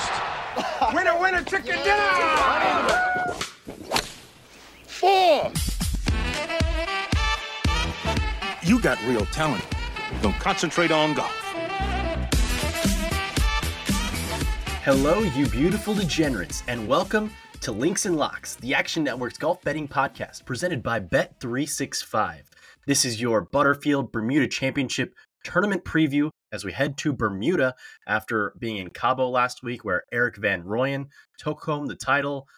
most. winner, winner, chicken dinner! Four! You got real talent. Don't concentrate on golf. Hello, you beautiful degenerates, and welcome to Links and Locks, the Action Network's golf betting podcast presented by Bet365. This is your Butterfield Bermuda Championship tournament preview as we head to Bermuda after being in Cabo last week, where Erik van Rooyen took home the title.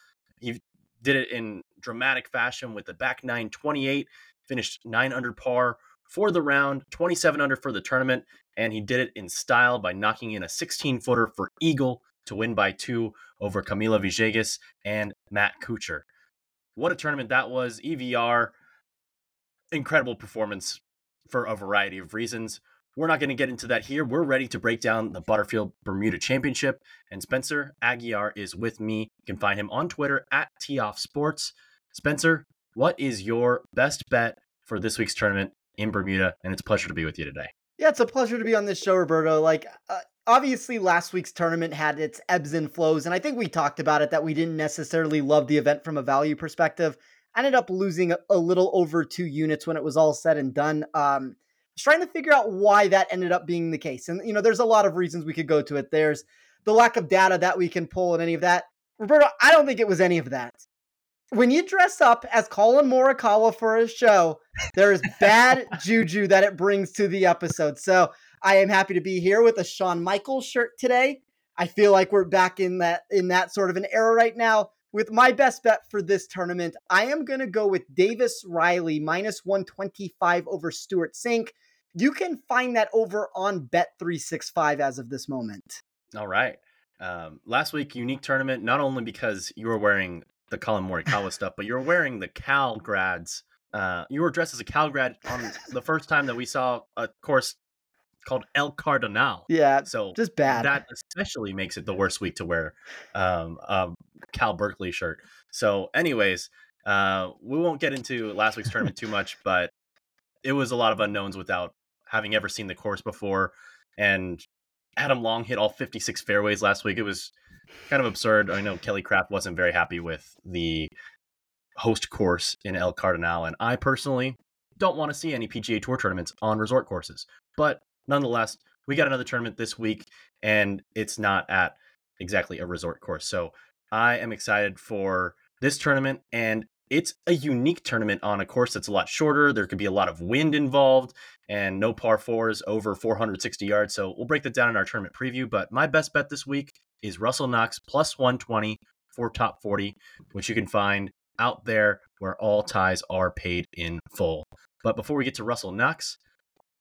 He did it in dramatic fashion with the back nine 28, finished nine under par for the round, 27 under for the tournament, and he did it in style by knocking in a 16 footer for Eagle to win by two over Camilo Villegas and Matt Kuchar. What a tournament that was. EVR, incredible performance for a variety of reasons. We're not going to get into that here. We're ready to break down the Butterfield Bermuda Championship. And Spencer Aguiar is with me. You can find him on Twitter at Sports. Spencer, what is your best bet for this week's tournament in Bermuda? And it's a pleasure to be with you today. Yeah, it's a pleasure to be on this show, Roberto. Like, uh, obviously, last week's tournament had its ebbs and flows. And I think we talked about it that we didn't necessarily love the event from a value perspective. I ended up losing a, a little over two units when it was all said and done. Um, trying to figure out why that ended up being the case. And, you know, there's a lot of reasons we could go to it. There's the lack of data that we can pull and any of that. Roberto, I don't think it was any of that. When you dress up as Collin Morikawa for a show, there is bad juju that it brings to the episode. So I am happy to be here with a Shawn Michaels shirt today. I feel like we're back in that in that sort of an era right now. With my best bet for this tournament, I am going to go with Davis Riley minus 125 over Stewart Cink. You can find that over on Bet365 as of this moment. All right. Um, last week, unique tournament, not only because you were wearing the Collin Morikawa stuff, but you were wearing the Cal grads. Uh, you were dressed as a Cal grad on the first time that we saw a course called El Cardonal. Yeah. So just bad. That especially makes it the worst week to wear um, a Cal Berkeley shirt. So, anyways, uh, we won't get into last week's tournament too much, but it was a lot of unknowns without having ever seen the course before. And Adam Long hit all 56 fairways last week. It was kind of absurd. I know Kelly Kraft wasn't very happy with the host course in El Cardonal, and I personally don't want to see any PGA Tour tournaments on resort courses. But nonetheless, we got another tournament this week, and it's not at exactly a resort course. So I am excited for this tournament, and it's a unique tournament on a course that's a lot shorter. There could be a lot of wind involved and no par fours over 460 yards. So we'll break that down in our tournament preview. But my best bet this week is Russell Knox plus 120 for top 40, which you can find out there where all ties are paid in full. But before we get to Russell Knox,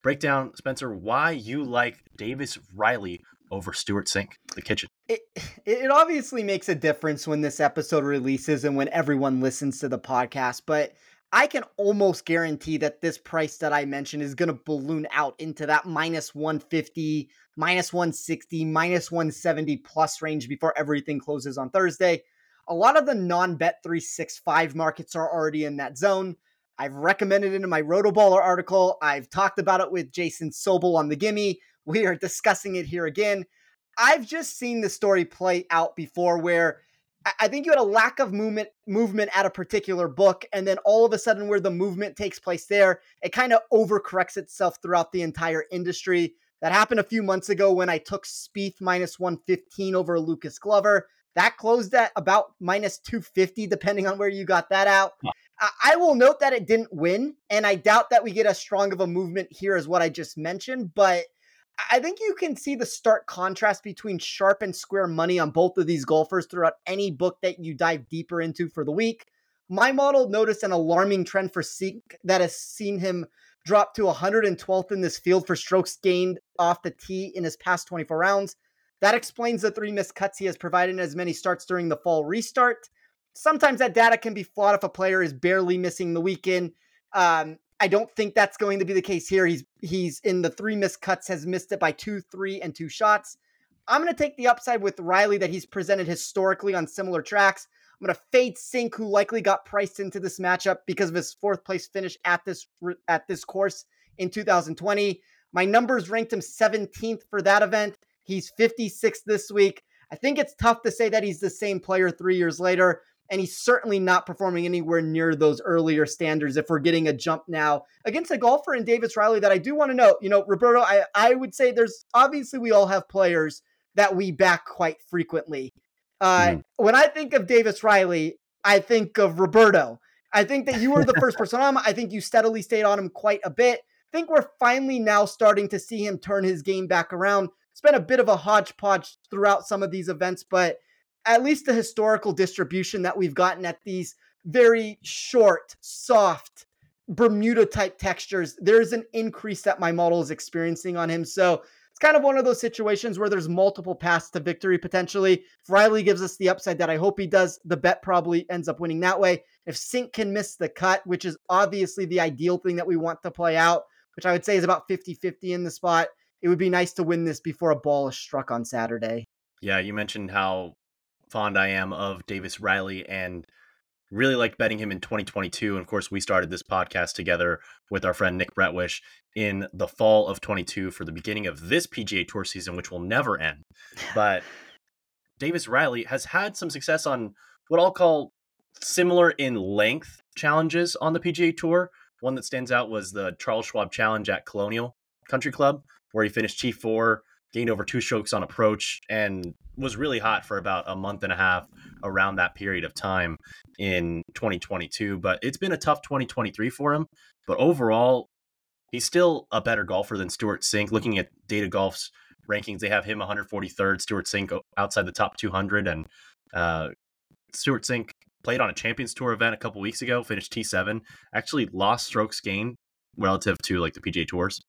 break down, Spencer, why you like Davis Riley over Stewart Cink, the kitchen. It it obviously makes a difference when this episode releases and when everyone listens to the podcast, but I can almost guarantee that this price that I mentioned is going to balloon out into that minus 150, minus 160, minus 170 plus range before everything closes on Thursday. A lot of the non bet 365 markets are already in that zone. I've recommended it in my Rotoballer article. I've talked about it with Jason Sobel on the Gimme. We are discussing it here again. I've just seen the story play out before where I think you had a lack of movement movement at a particular book, and then all of a sudden, where the movement takes place there, it kind of overcorrects itself throughout the entire industry. That happened a few months ago when I took Spieth minus 115 over Lucas Glover. That closed at about minus 250, depending on where you got that out. I will note that it didn't win, and I doubt that we get as strong of a movement here as what I just mentioned, but I think you can see the stark contrast between sharp and square money on both of these golfers throughout any book that you dive deeper into for the week. My model noticed an alarming trend for Cink that has seen him drop to 112th in this field for strokes gained off the tee in his past 24 rounds. That explains the three missed cuts he has provided in as many starts during the fall restart. Sometimes that data can be flawed if a player is barely missing the weekend. Um, I don't think that's going to be the case here. He's he's in the three missed cuts, has missed it by two, three, and two shots. I'm going to take the upside with Riley that he's presented historically on similar tracks. I'm going to fade Cink, who likely got priced into this matchup because of his fourth place finish at this at this course in 2020. My numbers ranked him 17th for that event. He's 56 this week. I think it's tough to say that he's the same player three years later and he's certainly not performing anywhere near those earlier standards if we're getting a jump now against a golfer in Davis Riley that I do want to note. You know, Roberto, I, I would say there's obviously we all have players that we back quite frequently. Uh, mm. When I think of Davis Riley, I think of Roberto. I think that you were the first person on him. I think you steadily stayed on him quite a bit. I think we're finally now starting to see him turn his game back around. It's been a bit of a hodgepodge throughout some of these events, but at least the historical distribution that we've gotten at these very short, soft Bermuda type textures, there's an increase that my model is experiencing on him. So it's kind of one of those situations where there's multiple paths to victory potentially. If Riley gives us the upside that I hope he does, the bet probably ends up winning that way. If Cink can miss the cut, which is obviously the ideal thing that we want to play out, which I would say is about 50 50 in the spot, it would be nice to win this before a ball is struck on Saturday. Yeah, you mentioned how fond I am of Davis Riley and really liked betting him in 2022. And of course, we started this podcast together with our friend Nick Bretwisch in the fall of 22 for the beginning of this PGA Tour season, which will never end. But Davis Riley has had some success on what I'll call similar in length challenges on the PGA Tour. One that stands out was the Charles Schwab Challenge at Colonial Country Club, where he finished T4 gained over two strokes on approach, and was really hot for about a month and a half around that period of time in 2022. But it's been a tough 2023 for him. But overall, he's still a better golfer than Stewart Cink. Looking at Data Golf's rankings, they have him 143rd, Stewart Cink outside the top 200, and uh, Stewart Cink played on a Champions Tour event a couple weeks ago, finished T7, actually lost strokes gained relative to like the PGA Tours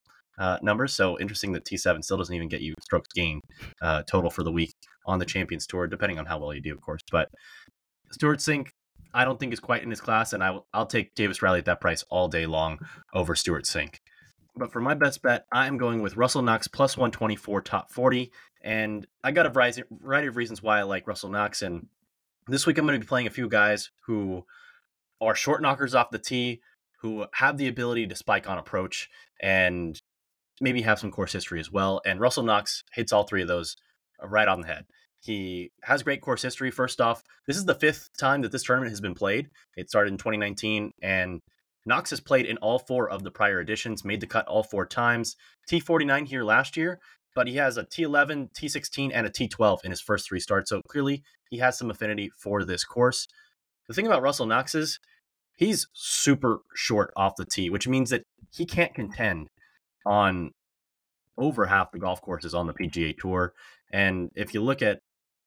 uh, numbers. So interesting that T7 still doesn't even get you strokes gained uh, total for the week on the Champions Tour, depending on how well you do, of course. But Stewart Cink, I don't think is quite in his class, and I I'll take Davis Riley at that price all day long over Stewart Cink. But for my best bet, I am going with Russell Knox plus 124 top 40. And I got a variety of reasons why I like Russell Knox. And this week I'm going to be playing a few guys who are short knockers off the tee, who have the ability to spike on approach and maybe have some course history as well. And Russell Knox hits all three of those uh, right on the head. He has great course history. First off, this is the fifth time that this tournament has been played. It started in 2019, and Knox has played in all four of the prior editions, made the cut all four times. T49 here last year, but he has a T11, T16, and a T12 in his first three starts. So clearly, he has some affinity for this course. The thing about Russell Knox is he's super short off the tee, which means that he can't contend on over half the golf courses on the PGA Tour. And if you look at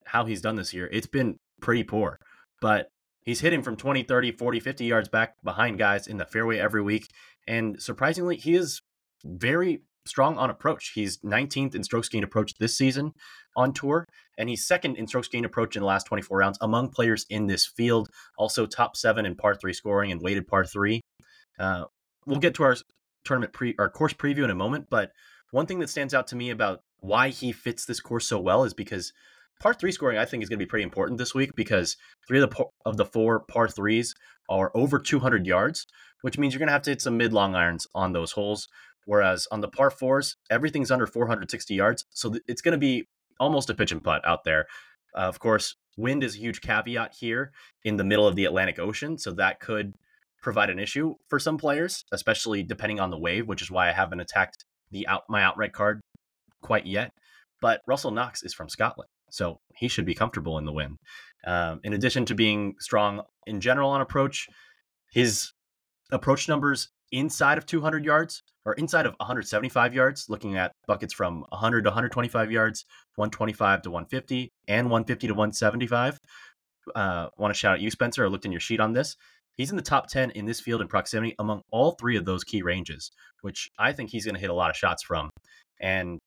how he's done this year, it's been pretty poor. But he's hitting from 20, 30, 40, 50 yards back behind guys in the fairway every week. And surprisingly, he is very strong on approach. He's 19th in strokes gained approach this season on tour, and he's second in strokes gained approach in the last 24 rounds among players in this field. Also, top seven in par three scoring and weighted par three. Uh, we'll get to our tournament pre or course preview in a moment, but one thing that stands out to me about why he fits this course so well is because par three scoring I think is going to be pretty important this week because three of the of the four par threes are over 200 yards, which means you're going to have to hit some mid long irons on those holes. Whereas on the par fours, everything's under 460 yards. So th- it's going to be almost a pitch and putt out there. Uh, of course, wind is a huge caveat here in the middle of the Atlantic Ocean. So that could provide an issue for some players, especially depending on the wave, which is why I haven't attacked the out my outright card quite yet. But Russell Knox is from Scotland, so he should be comfortable in the wind. Um, in addition to being strong in general on approach, his approach numbers inside of 200 yards or inside of 175 yards, looking at buckets from 100 to 125 yards, 125 to 150, and 150 to 175. Uh, want to shout out you, Spencer. I looked in your sheet on this. He's in the top 10 in this field in proximity among all three of those key ranges, which I think he's going to hit a lot of shots from. And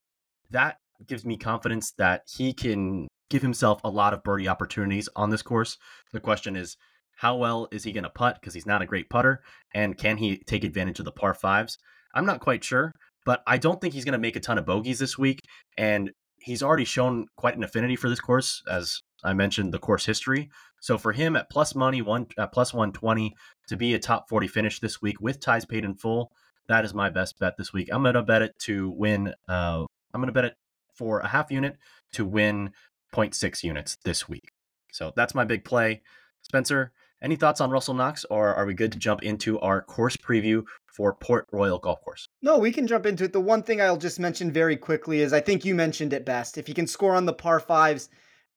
that gives me confidence that he can give himself a lot of birdie opportunities on this course. The question is, how well is he going to putt? Because he's not a great putter. And can he take advantage of the par fives? I'm not quite sure, but I don't think he's going to make a ton of bogeys this week. And he's already shown quite an affinity for this course, as I mentioned the course history. So for him at plus money, one uh, plus 120 to be a top 40 finish this week with ties paid in full, that is my best bet this week. I'm going to bet it to win. Uh, I'm going to bet it for a half unit to win 0.6 units this week. So that's my big play. Spencer, any thoughts on Russell Knox, or are we good to jump into our course preview for Port Royal Golf Course? No, we can jump into it. The one thing I'll just mention very quickly is I think you mentioned it best. If he can score on the par fives,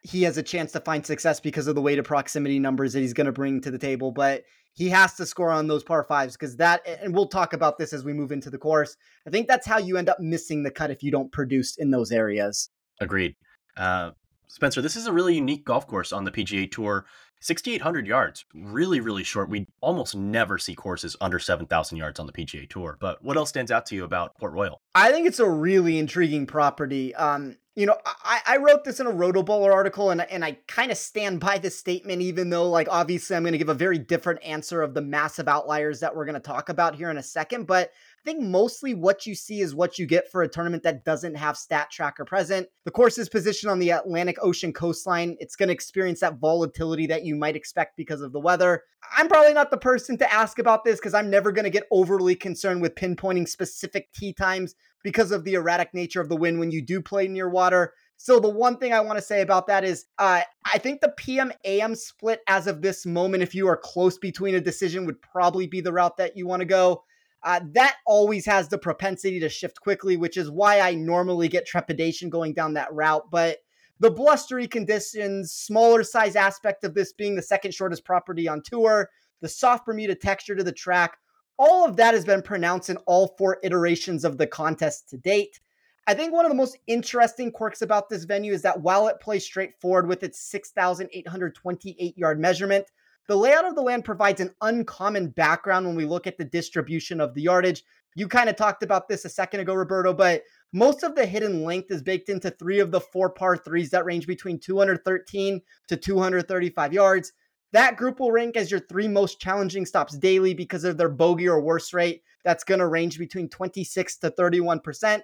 he has a chance to find success because of the weighted proximity numbers that he's going to bring to the table. But he has to score on those par fives because that, and we'll talk about this as we move into the course. I think that's how you end up missing the cut if you don't produce in those areas. Agreed. Uh, Spencer, this is a really unique golf course on the PGA Tour. 6,800 yards, really, really short. We almost never see courses under 7,000 yards on the PGA Tour. But what else stands out to you about Port Royal? I think it's a really intriguing property. Um, you know, I, I wrote this in a Rotoballer article, and and I kind of stand by this statement, even though, like, obviously, I'm going to give a very different answer of the massive outliers that we're going to talk about here in a second. But I think mostly what you see is what you get for a tournament that doesn't have stat tracker present. The course is positioned on the Atlantic Ocean coastline. It's going to experience that volatility that you might expect because of the weather. I'm probably not the person to ask about this because I'm never going to get overly concerned with pinpointing specific tee times because of the erratic nature of the wind when you do play near water. So the one thing I want to say about that is uh, I think the PM AM split as of this moment, if you are close between a decision, would probably be the route that you want to go. Uh, that always has the propensity to shift quickly, which is why I normally get trepidation going down that route. But the blustery conditions, smaller size aspect of this being the second shortest property on tour, the soft Bermuda texture to the track, all of that has been pronounced in all four iterations of the contest to date. I think one of the most interesting quirks about this venue is that while it plays straightforward with its 6,828 yard measurement, the layout of the land provides an uncommon background when we look at the distribution of the yardage. You kind of talked about this a second ago, Roberto, but most of the hidden length is baked into three of the four par threes that range between 213 to 235 yards. That group will rank as your three most challenging stops daily because of their bogey or worse rate. That's going to range between 26 to 31%. I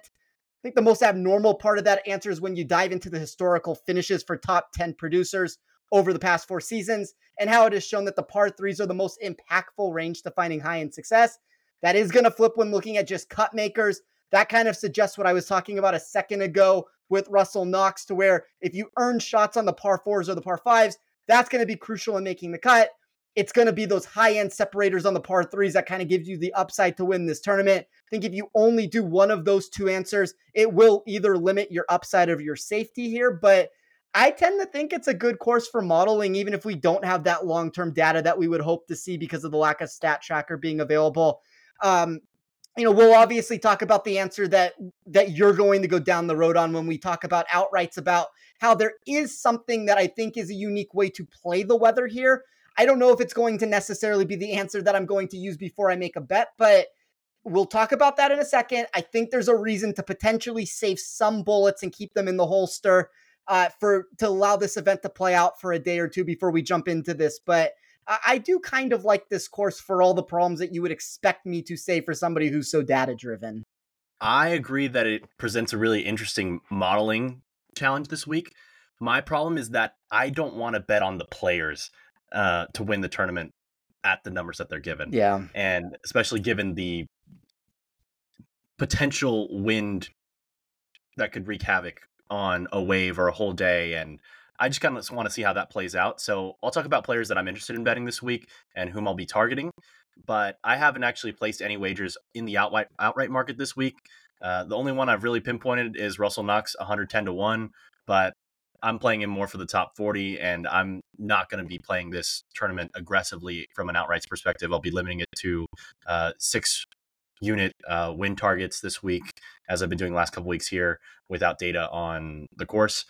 think the most abnormal part of that answer is when you dive into the historical finishes for top 10 producers over the past four seasons and how it has shown that the par threes are the most impactful range to finding high end success. That is going to flip when looking at just cut makers. That kind of suggests what I was talking about a second ago with Russell Knox, to where if you earn shots on the par fours or the par fives, that's going to be crucial in making the cut. It's going to be those high end separators on the par threes that kind of gives you the upside to win this tournament. I think if you only do one of those two answers, it will either limit your upside of your safety here, but I tend to think it's a good course for modeling, even if we don't have that long term data that we would hope to see because of the lack of stat tracker being available. Um, you know, we'll obviously talk about the answer that that you're going to go down the road on when we talk about outrights about how there is something that I think is a unique way to play the weather here. I don't know if it's going to necessarily be the answer that I'm going to use before I make a bet, but we'll talk about that in a second. I think there's a reason to potentially save some bullets and keep them in the holster uh, for to allow this event to play out for a day or two before we jump into this. But I, I do kind of like this course for all the problems that you would expect me to say for somebody who's so data driven. I agree that it presents a really interesting modeling challenge this week. My problem is that I don't want to bet on the players uh, to win the tournament at the numbers that they're given. Yeah. And especially given the potential wind that could wreak havoc on a wave or a whole day. And I just kind of want to see how that plays out. So I'll talk about players that I'm interested in betting this week and whom I'll be targeting. But I haven't actually placed any wagers in the outright outright market this week. Uh, the only one I've really pinpointed is Russell Knox, 110 to one. But I'm playing him more for the top 40, and I'm not going to be playing this tournament aggressively from an outrights perspective. I'll be limiting it to uh, six unit uh, win targets this week, as I've been doing last couple weeks here without data on the course.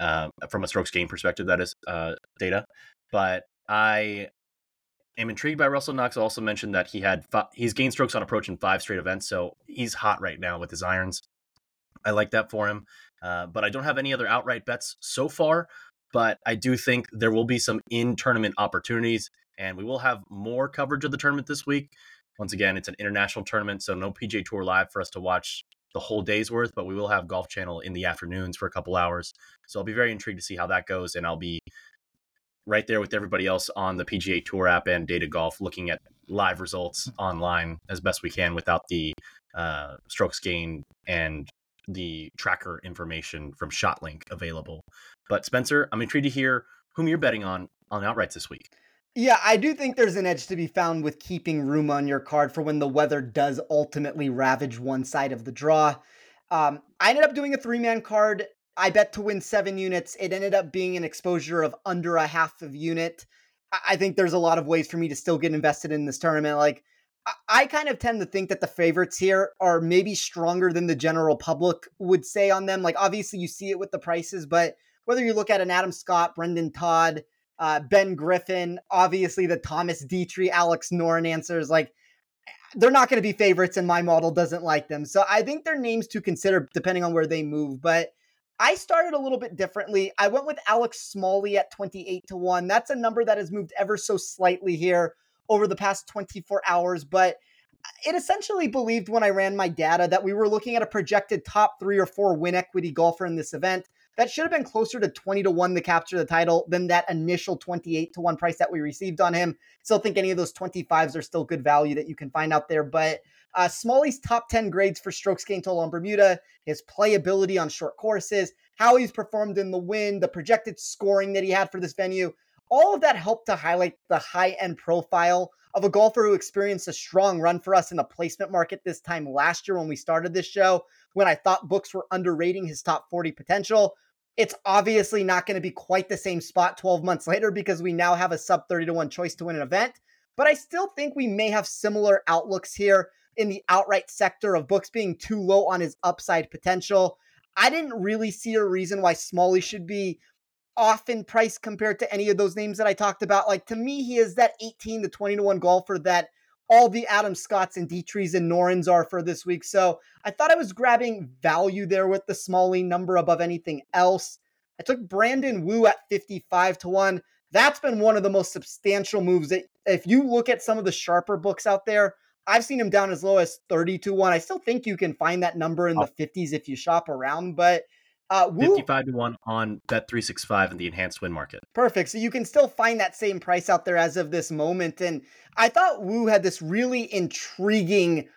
Uh, from a strokes gain perspective, that is uh, data. But I am intrigued by Russell Knox. Also mentioned that he had fi- he's gained strokes on approach in five straight events, so he's hot right now with his irons. I like that for him. Uh, but I don't have any other outright bets so far. But I do think there will be some in tournament opportunities, and we will have more coverage of the tournament this week. Once again, it's an international tournament, so no PGA Tour live for us to watch the whole day's worth, but we will have Golf Channel in the afternoons for a couple hours. So I'll be very intrigued to see how that goes, and I'll be right there with everybody else on the PGA Tour app and Data Golf, looking at live results online as best we can without the uh, strokes gain and the tracker information from ShotLink available. But Spencer, I'm intrigued to hear whom you're betting on on outrights this week. Yeah, I do think there's an edge to be found with keeping room on your card for when the weather does ultimately ravage one side of the draw. Um, I ended up doing a three man card. I bet to win seven units. It ended up being an exposure of under a half of unit. I think there's a lot of ways for me to still get invested in this tournament. Like, I kind of tend to think that the favorites here are maybe stronger than the general public would say on them. Like, obviously, you see it with the prices, but whether you look at an Adam Scott, Brendon Todd, uh, Ben Griffin, obviously the Thomas Detry, Alex Noren answers, like, they're not going to be favorites, and my model doesn't like them. So I think they're names to consider depending on where they move. But I started a little bit differently. I went with Alex Smalley at 28 to 1. That's a number that has moved ever so slightly here over the past 24 hours, but it essentially believed when I ran my data that we were looking at a projected top three or four win equity golfer in this event. That should have been closer to 20 to 1 to capture the title than that initial 28 to 1 price that we received on him. Still think any of those 25s are still good value that you can find out there. But uh, Smalley's top 10 grades for strokes gained total on Bermuda, his playability on short courses, how he's performed in the wind, the projected scoring that he had for this venue all of that helped to highlight the high end profile of a golfer who experienced a strong run for us in the placement market this time last year when we started this show, when I thought books were underrating his top 40 potential. It's obviously not going to be quite the same spot 12 months later because we now have a sub 30 to 1 choice to win an event. But I still think we may have similar outlooks here in the outright sector of books being too low on his upside potential. I didn't really see a reason why Smalley should be off in price compared to any of those names that I talked about. Like to me, he is that 18 to 20 to 1 golfer that all the Adam Scotts and Detrys and Norens are for this week. So I thought I was grabbing value there with the Smalley number above anything else. I took Brandon Wu at 55 to 1. That's been one of the most substantial moves that if you look at some of the sharper books out there, I've seen him down as low as 30 to 1. I still think you can find that number in oh. the 50s if you shop around, but uh, Wu, 55 to 1 on Bet365 in the enhanced win market. Perfect. So you can still find that same price out there as of this moment. And I thought Wu had this really intriguing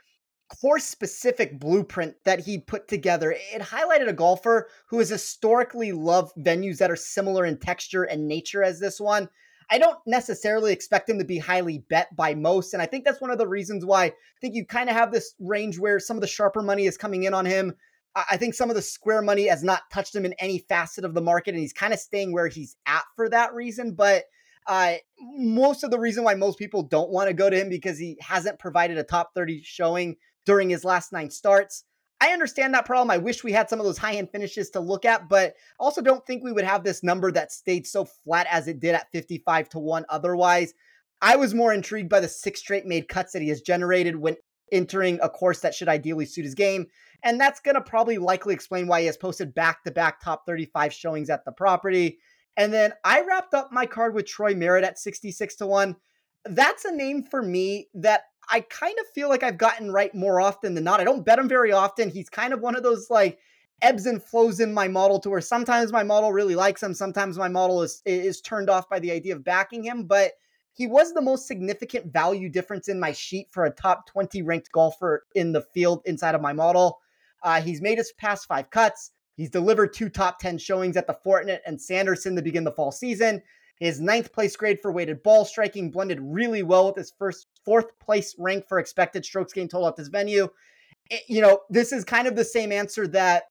course specific blueprint that he put together. It highlighted a golfer who has historically loved venues that are similar in texture and nature as this one. I don't necessarily expect him to be highly bet by most. And I think that's one of the reasons why I think you kind of have this range where some of the sharper money is coming in on him. I think some of the square money has not touched him in any facet of the market, and he's kind of staying where he's at for that reason. But uh, most of the reason why most people don't want to go to him because he hasn't provided a top 30 showing during his last nine starts. I understand that problem. I wish we had some of those high end finishes to look at, but also don't think we would have this number that stayed so flat as it did at 55 to 1 otherwise. I was more intrigued by the six straight made cuts that he has generated when entering a course that should ideally suit his game. And that's going to probably likely explain why he has posted back to back top 35 showings at the property. And then I wrapped up my card with Troy Merritt at 66 to 1. That's a name for me that I kind of feel like I've gotten right more often than not. I don't bet him very often. He's kind of one of those like ebbs and flows in my model to where sometimes my model really likes him, sometimes my model is is turned off by the idea of backing him, but he was the most significant value difference in my sheet for a top 20 ranked golfer in the field inside of my model. Uh, he's made his past five cuts. He's delivered two top 10 showings at the Fortinet and Sanderson to begin the fall season. His ninth place grade for weighted ball striking blended really well with his first fourth place rank for expected strokes gained total at this venue. It, you know, this is kind of the same answer that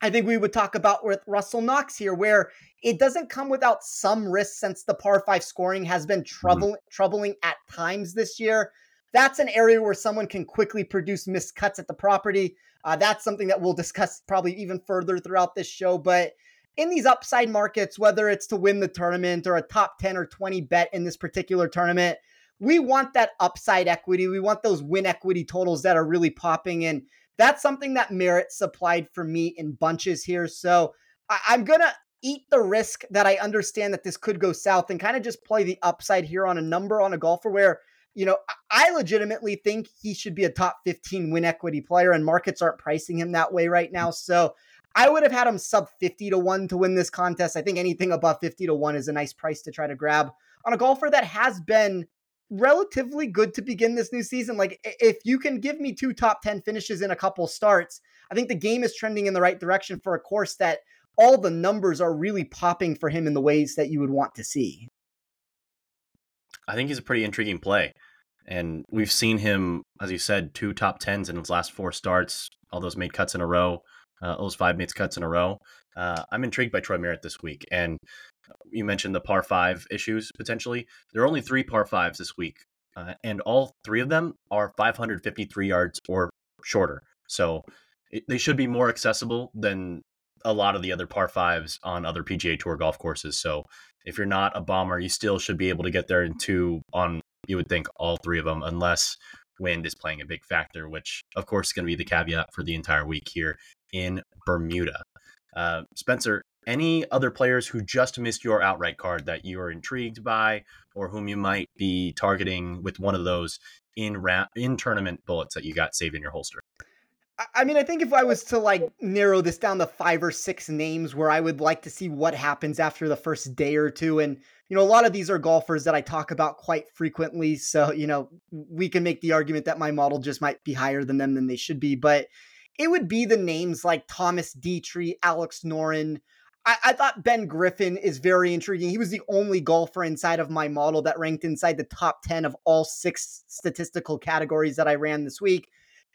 I think we would talk about with Russell Knox here, where it doesn't come without some risk since the par five scoring has been trouble, mm-hmm. troubling at times this year. That's an area where someone can quickly produce missed cuts at the property. Uh, that's something that we'll discuss probably even further throughout this show. But in these upside markets, whether it's to win the tournament or a top 10 or 20 bet in this particular tournament, we want that upside equity. We want those win equity totals that are really popping. And that's something that Merritt supplied for me in bunches here. So I- I'm going to eat the risk that I understand that this could go south and kind of just play the upside here on a number on a golfer where you know, I legitimately think he should be a top 15 win equity player, and markets aren't pricing him that way right now. So I would have had him sub 50 to 1 to win this contest. I think anything above 50 to 1 is a nice price to try to grab on a golfer that has been relatively good to begin this new season. Like, if you can give me two top 10 finishes in a couple starts, I think the game is trending in the right direction for a course that all the numbers are really popping for him in the ways that you would want to see. I think he's a pretty intriguing play. And we've seen him, as you said, two top tens in his last four starts, all those made cuts in a row, uh, those five made cuts in a row. Uh, I'm intrigued by Troy Merritt this week. And you mentioned the par five issues potentially. There are only three par fives this week, uh, and all three of them are 553 yards or shorter. So it, they should be more accessible than a lot of the other par fives on other PGA Tour golf courses. So if you're not a bomber, you still should be able to get there in two on you would think all three of them, unless wind is playing a big factor, which of course is going to be the caveat for the entire week here in Bermuda. Uh, Spencer, any other players who just missed your outright card that you are intrigued by, or whom you might be targeting with one of those in ra- in tournament bullets that you got saved in your holster? I mean, I think if I was to like narrow this down to five or six names where I would like to see what happens after the first day or two, and you know, a lot of these are golfers that I talk about quite frequently. So, you know, we can make the argument that my model just might be higher than them than they should be. But it would be the names like Thomas Detry, Alex Noren. I, I thought Ben Griffin is very intriguing. He was the only golfer inside of my model that ranked inside the top 10 of all six statistical categories that I ran this week.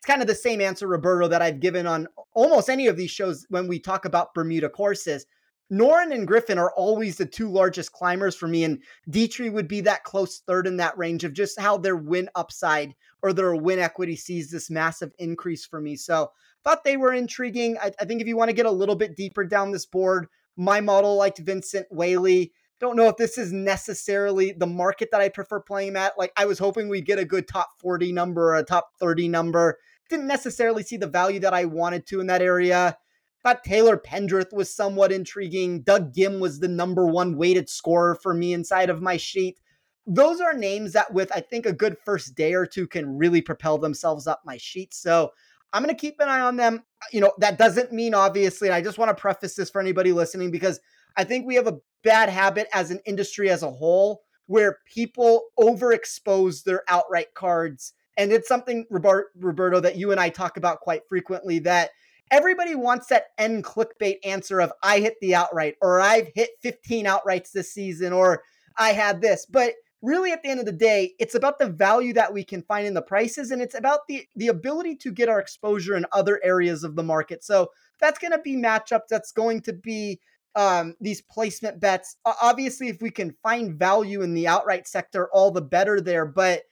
It's kind of the same answer, Roberto, that I've given on almost any of these shows when we talk about Bermuda courses. Noren and Griffin are always the two largest climbers for me, and Detry would be that close third in that range of just how their win upside or their win equity sees this massive increase for me. So thought they were intriguing. I, I think if you want to get a little bit deeper down this board, my model liked Vincent Whaley. Don't know if this is necessarily the market that I prefer playing at. Like I was hoping we'd get a good top 40 number or a top 30 number. Didn't necessarily see the value that I wanted to in that area. Thought Taylor Pendrith was somewhat intriguing. Doug Ghim was the number one weighted scorer for me inside of my sheet. Those are names that, with I think a good first day or two, can really propel themselves up my sheet. So I'm going to keep an eye on them. Uh, you know, that doesn't mean obviously, I just want to preface this for anybody listening because I think we have a bad habit as an industry as a whole where people overexpose their outright cards. And it's something, Roberto, that you and I talk about quite frequently that everybody wants that end clickbait answer of I hit the outright or I've hit 15 outrights this season or I had this. But really at the end of the day, it's about the value that we can find in the prices and it's about the the ability to get our exposure in other areas of the market. So that's going to be matchups, that's going to be um, these placement bets. Obviously, if we can find value in the outright sector, all the better there. But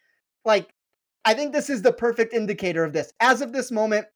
like, I think this is the perfect indicator of this. As of this moment,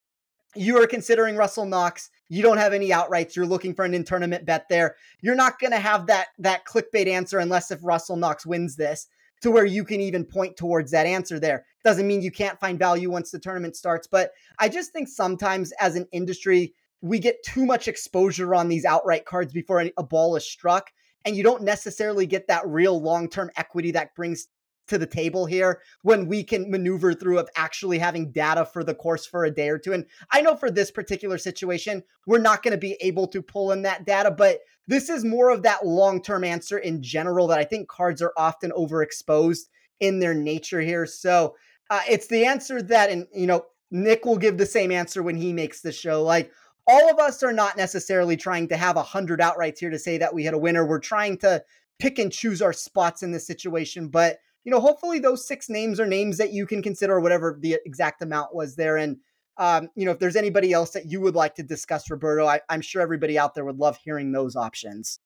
you are considering Russell Knox, you don't have any outrights, you're looking for an in-tournament bet there. You're not going to have that that clickbait answer unless if Russell Knox wins this to where you can even point towards that answer there. Doesn't mean you can't find value once the tournament starts, but I just think sometimes as an industry, we get too much exposure on these outright cards before a ball is struck and you don't necessarily get that real long-term equity that brings to the table here when we can maneuver through of actually having data for the course for a day or two. And I know for this particular situation, we're not going to be able to pull in that data, but this is more of that long term answer in general that I think cards are often overexposed in their nature here. So uh, it's the answer that, and you know, Nick will give the same answer when he makes the show. Like all of us are not necessarily trying to have a hundred outrights here to say that we had a winner. We're trying to pick and choose our spots in this situation. But you know, hopefully those six names are names that you can consider, whatever the exact amount was there. And um, you know, if there's anybody else that you would like to discuss, Roberto, I, I'm sure everybody out there would love hearing those options.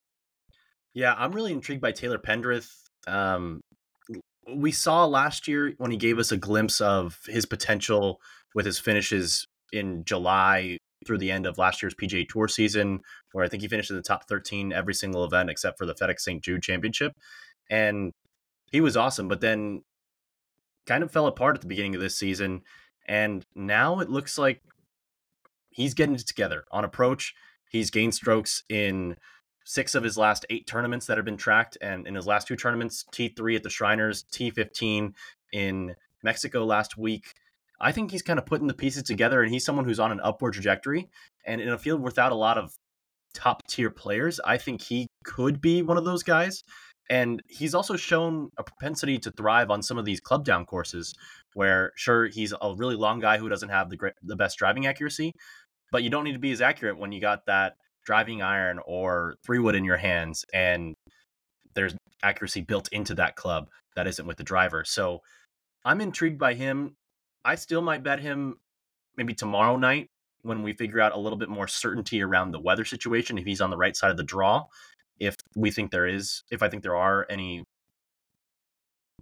Yeah, I'm really intrigued by Taylor Pendrith. Um, we saw last year when he gave us a glimpse of his potential with his finishes in July through the end of last year's PGA Tour season, where I think he finished in the top 13 every single event except for the FedEx St. Jude Championship. And he was awesome, but then kind of fell apart at the beginning of this season. And now it looks like he's getting it together on approach. He's gained strokes in six of his last eight tournaments that have been tracked. And in his last two tournaments, T3 at the Shriners, T15 in Mexico last week. I think he's kind of putting the pieces together and he's someone who's on an upward trajectory. And in a field without a lot of top tier players, I think he could be one of those guys. And he's also shown a propensity to thrive on some of these club down courses where sure he's a really long guy who doesn't have the great, the best driving accuracy, but you don't need to be as accurate when you got that driving iron or three wood in your hands and there's accuracy built into that club that isn't with the driver. So I'm intrigued by him. I still might bet him maybe tomorrow night when we figure out a little bit more certainty around the weather situation if he's on the right side of the draw if we think there is if i think there are any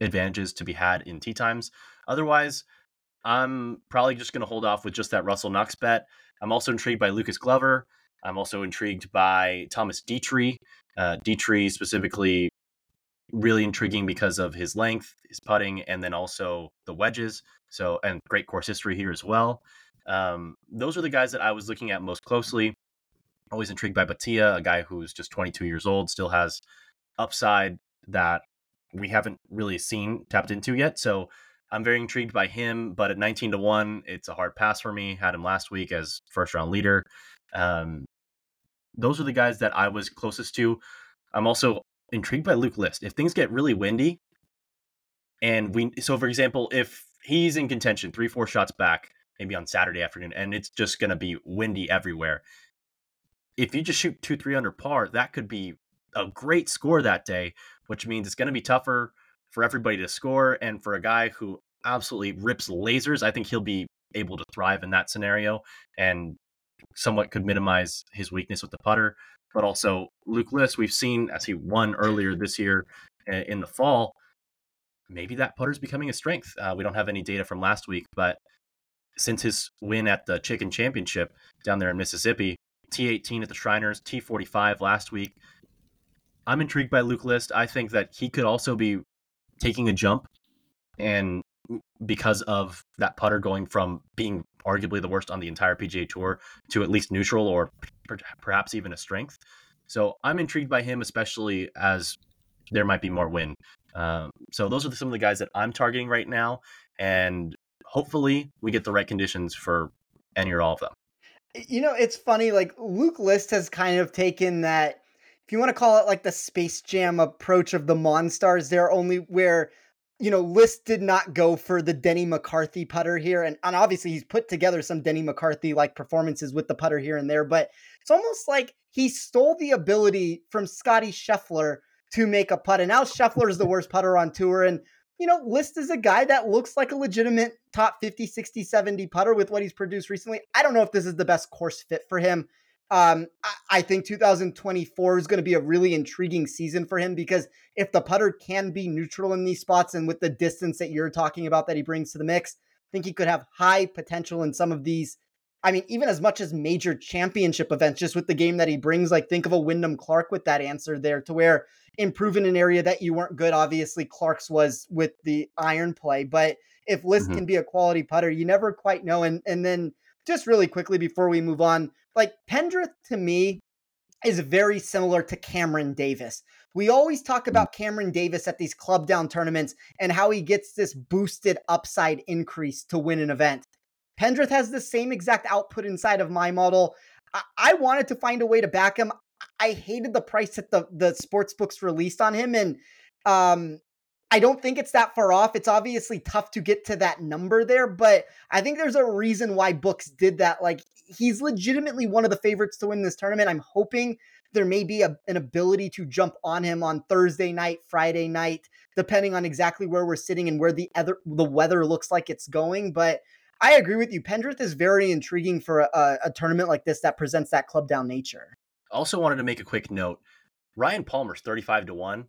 advantages to be had in tee times otherwise i'm probably just going to hold off with just that russell knox bet i'm also intrigued by lucas glover i'm also intrigued by thomas detry uh, detry specifically really intriguing because of his length his putting and then also the wedges so, and great course history here as well. Um, those are the guys that I was looking at most closely. Always intrigued by Bhatia, a guy who's just 22 years old, still has upside that we haven't really seen tapped into yet. So I'm very intrigued by him. But at 19 to one, it's a hard pass for me. Had him last week as first round leader. Um, those are the guys that I was closest to. I'm also intrigued by Luke List. If things get really windy, and we, so for example, if he's in contention, three, four shots back, maybe on Saturday afternoon, and it's just going to be windy everywhere. If you just shoot two, three under par, that could be a great score that day, which means it's going to be tougher for everybody to score. And for a guy who absolutely rips lasers, I think he'll be able to thrive in that scenario and somewhat could minimize his weakness with the putter. But also, Luke List, we've seen as he won earlier this year in the fall, maybe that putter's becoming a strength. Uh, we don't have any data from last week, but since his win at the Chicken Championship down there in Mississippi, T18 at the Shriners, T45 last week, I'm intrigued by Luke List. I think that he could also be taking a jump and because of that putter going from being arguably the worst on the entire PGA Tour to at least neutral or perhaps even a strength. So I'm intrigued by him, especially as there might be more wind. Um, so those are some of the guys that I'm targeting right now, and hopefully we get the right conditions for any or all of them. You know, it's funny. Like Luke List has kind of taken that, if you want to call it like the Space Jam approach of the Monstars, there only where you know, List did not go for the Denny McCarthy putter here. And, and obviously he's put together some Denny McCarthy like performances with the putter here and there, but it's almost like he stole the ability from Scotty Scheffler to make a putt. And now Scheffler is the worst putter on tour. And, you know, List is a guy that looks like a legitimate top 50, 60, 70 putter with what he's produced recently. I don't know if this is the best course fit for him. Um, I, I think 2024 is going to be a really intriguing season for him because if the putter can be neutral in these spots and with the distance that you're talking about that he brings to the mix, I think he could have high potential in some of these I mean, even as much as major championship events, just with the game that he brings, like think of a Wyndham Clark with that answer there to where improve in an area that you weren't good. Obviously, Clark's was with the iron play, but if List mm-hmm. can be a quality putter, you never quite know. And and then just really quickly before we move on, like Pendrith to me is very similar to Cameron Davis, we always talk about Cameron Davis at these club down tournaments and how he gets this boosted upside increase to win an event. Pendrith has the same exact output inside of my model. I, I wanted to find a way to back him. I hated the price that the the sports books released on him, and um, I don't think it's that far off. It's obviously tough to get to that number there, but I think there's a reason why books did that. Like he's legitimately one of the favorites to win this tournament. I'm hoping there may be a, an ability to jump on him on Thursday night, Friday night, depending on exactly where we're sitting and where the other the weather looks like it's going. But I agree with you. Pendrith is very intriguing for a, a tournament like this that presents that club down nature. Also, wanted to make a quick note. Ryan Palmer's 35 to 1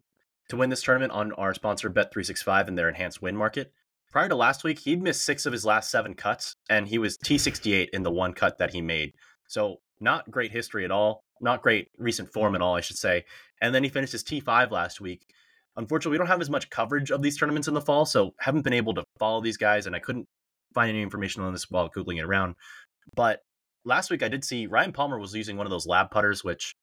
to win this tournament on our sponsor Bet365 and their enhanced win market. Prior to last week, he'd missed six of his last seven cuts, and he was T68 in the one cut that he made. So, not great history at all. Not great recent form at all, I should say. And then he finished his T5 last week. Unfortunately, we don't have as much coverage of these tournaments in the fall, so haven't been able to follow these guys, and I couldn't find any information on this while googling it around. But last week I did see Ryan Palmer was using one of those lab putters, which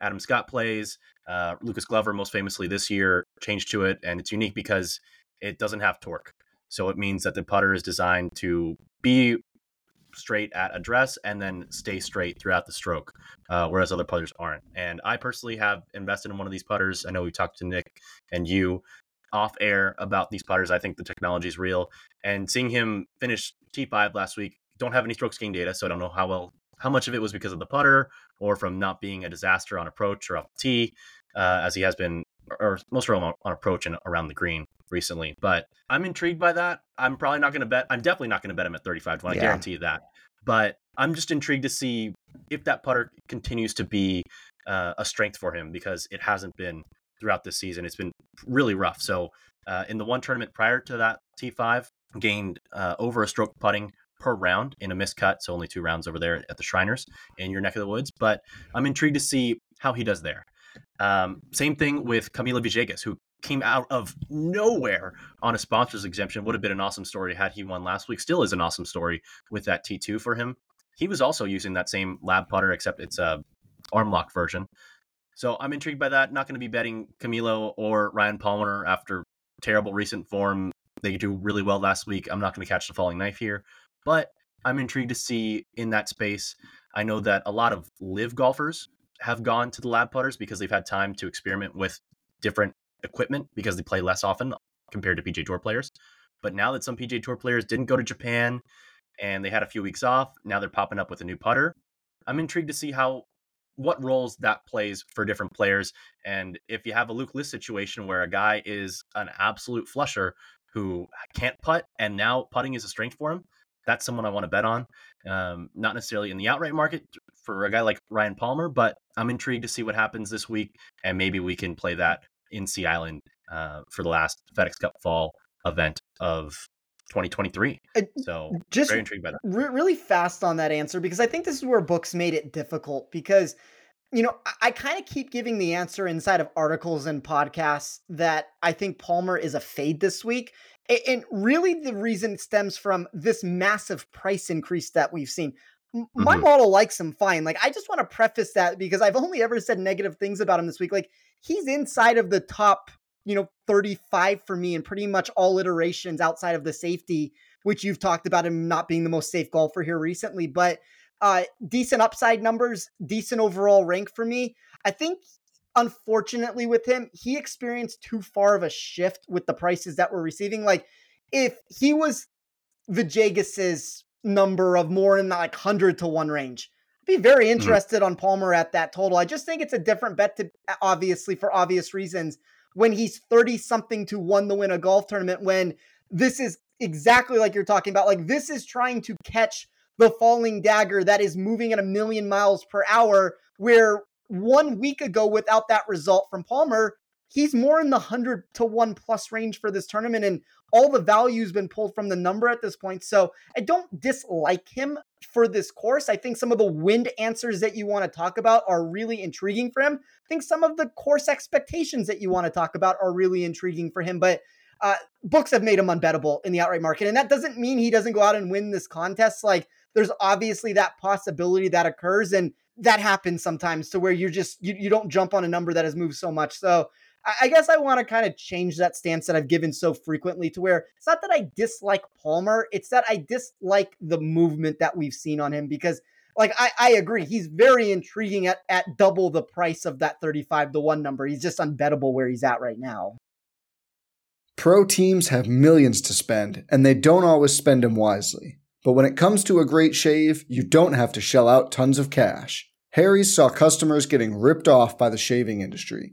Adam Scott plays. Uh, Lucas Glover, most famously this year, changed to it, and it's unique because it doesn't have torque. So it means that the putter is designed to be straight at address and then stay straight throughout the stroke, uh, whereas other putters aren't. And I personally have invested in one of these putters. I know we talked to Nick and you off air about these putters. I think the technology is real. And seeing him finish T5 last week, don't have any strokes gain data, so I don't know how well how much of it was because of the putter or from not being a disaster on approach or off the tee, uh, as he has been, or most of on, on approach and around the green recently. But I'm intrigued by that. I'm probably not going to bet. I'm definitely not going to bet him at 35 to 1. I guarantee you that. But I'm just intrigued to see if that putter continues to be uh, a strength for him because it hasn't been throughout this season. It's been really rough. So uh, in the one tournament prior to that T5, gained uh, over a stroke putting per round in a missed cut. So only two rounds over there at the Shriners in your neck of the woods. But I'm intrigued to see how he does there. Um, same thing with Camilo Villegas, who came out of nowhere on a sponsor's exemption. Would have been an awesome story had he won last week. Still is an awesome story with that T2 for him. He was also using that same lab putter, except it's a arm lock version. So I'm intrigued by that. Not going to be betting Camilo or Ryan Palmer after terrible recent form. They do really well last week. I'm not going to catch the falling knife here. But I'm intrigued to see in that space. I know that a lot of live golfers have gone to the lab putters because they've had time to experiment with different equipment because they play less often compared to PGA Tour players. But now that some PGA Tour players didn't go to Japan and they had a few weeks off, now they're popping up with a new putter. I'm intrigued to see how what roles that plays for different players. And if you have a Luke List situation where a guy is an absolute flusher who can't putt and now putting is a strength for him, that's someone I want to bet on. Um, not necessarily in the outright market for a guy like Ryan Palmer, but I'm intrigued to see what happens this week, and maybe we can play that in Sea Island uh, for the last FedEx Cup Fall event of 2023. So just very intrigued by that. Re- really fast on that answer because I think this is where books made it difficult because you know, I, I kind of keep giving the answer inside of articles and podcasts that I think Palmer is a fade this week. And really, the reason stems from this massive price increase that we've seen. My mm-hmm. model likes him fine. Like, I just want to preface that because I've only ever said negative things about him this week. Like, he's inside of the top, you know, 35 for me in pretty much all iterations outside of the safety, which you've talked about him not being the most safe golfer here recently. But uh, decent upside numbers, decent overall rank for me. I think unfortunately with him, he experienced too far of a shift with the prices that we're receiving. Like if he was Villegas's number of more in the like 100 to 1 range, I'd be very mm-hmm. interested mm-hmm. on Palmer at that total. I just think it's a different bet to obviously for obvious reasons when he's 30 something to 1 to win a golf tournament when this is exactly like you're talking about like this is trying to catch the falling dagger that is moving at a million miles per hour. Where one week ago, without that result from Palmer, he's more in the 100 to 1 plus range for this tournament. And all the value's been pulled from the number at this point. So I don't dislike him for this course. I think some of the wind answers that you want to talk about are really intriguing for him. I think some of the course expectations that you want to talk about are really intriguing for him. But uh, books have made him unbettable in the outright market. And that doesn't mean he doesn't go out and win this contest. Like there's obviously that possibility that occurs. And that happens sometimes to where you're just, you, you don't jump on a number that has moved so much. So I, guess I want to kind of change that stance that I've given so frequently to where it's not that I dislike Palmer, it's that I dislike the movement that we've seen on him because like I, I agree he's very intriguing at, at double the price of that 35 to 1 number he's just unbettable where he's at right now Pro teams have millions to spend, and they don't always spend them wisely. But when it comes to a great shave, you don't have to shell out tons of cash. Harry's saw customers getting ripped off by the shaving industry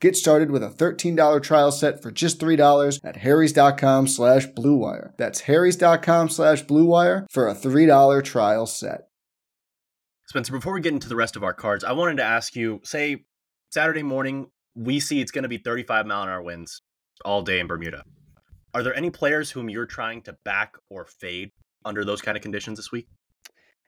Get started with a $13 trial set for just $3 at harrys.com slash bluewire. That's harrys.com slash bluewire for a $3 trial set. Spencer, before we get into the rest of our cards, I wanted to ask you, say Saturday morning, we see it's going to be 35 mile an hour winds all day in Bermuda. Are there any players whom you're trying to back or fade under those kind of conditions this week?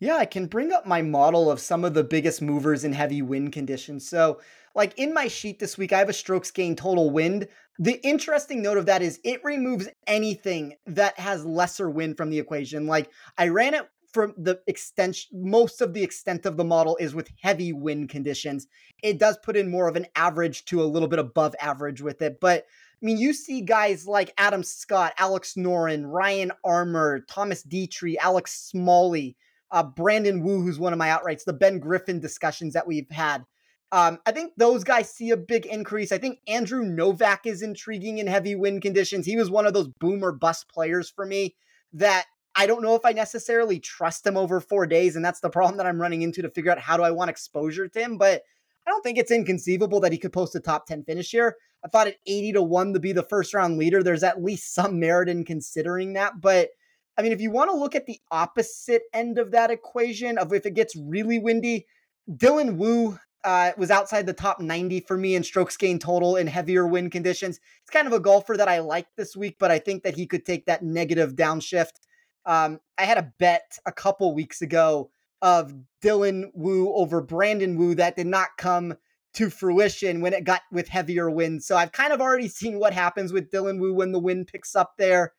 Yeah, I can bring up my model of some of the biggest movers in heavy wind conditions. So, like in my sheet this week, I have a strokes gain total wind. The interesting note of that is it removes anything that has lesser wind from the equation. Like I ran it from the extent, most of the extent of the model is with heavy wind conditions. It does put in more of an average to a little bit above average with it, but I mean, you see guys like Adam Scott, Alex Noren, Ryan Armour, Thomas Detry, Alex Smalley, uh, Brandon Wu, who's one of my outrights, the Ben Griffin discussions that we've had. Um, I think those guys see a big increase. I think Andrew Novak is intriguing in heavy wind conditions. He was one of those boomer bust players for me that I don't know if I necessarily trust him over four days. And that's the problem that I'm running into to figure out how do I want exposure to him. But I don't think it's inconceivable that he could post a top 10 finish here. I thought at 80 to 1 to be the first round leader, there's at least some merit in considering that. But I mean, if you want to look at the opposite end of that equation of if it gets really windy, Dylan Wu uh, was outside the top 90 for me in strokes gain total in heavier wind conditions. It's kind of a golfer that I like this week, but I think that he could take that negative downshift. Um, I had a bet a couple weeks ago of Dylan Wu over Brandon Wu that did not come to fruition when it got with heavier winds. So I've kind of already seen what happens with Dylan Wu when the wind picks up there.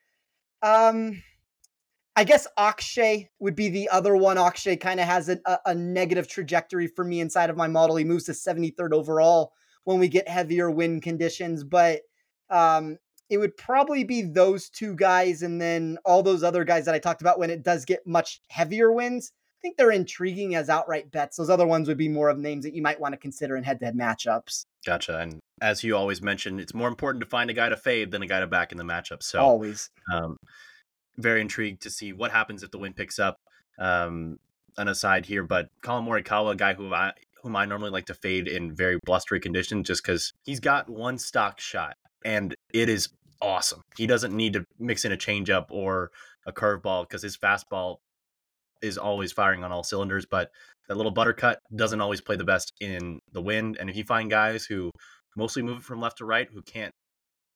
Um, I guess Akshay would be the other one. Akshay kind of has a, a, a, negative trajectory for me inside of my model. He moves to 73rd overall when we get heavier wind conditions, but um, it would probably be those two guys and then all those other guys that I talked about when it does get much heavier winds. I think they're intriguing as outright bets. Those other ones would be more of names that you might want to consider in head to head matchups. Gotcha. And as you always mentioned, it's more important to find a guy to fade than a guy to back in the matchup. So always. Um, very intrigued to see what happens if the wind picks up. Um, an aside here, but Collin Morikawa, a guy who I whom I normally like to fade in very blustery conditions, just because he's got one stock shot and it is awesome. He doesn't need to mix in a changeup or a curveball because his fastball is always firing on all cylinders. But that little buttercut doesn't always play the best in the wind. And if you find guys who mostly move from left to right who can't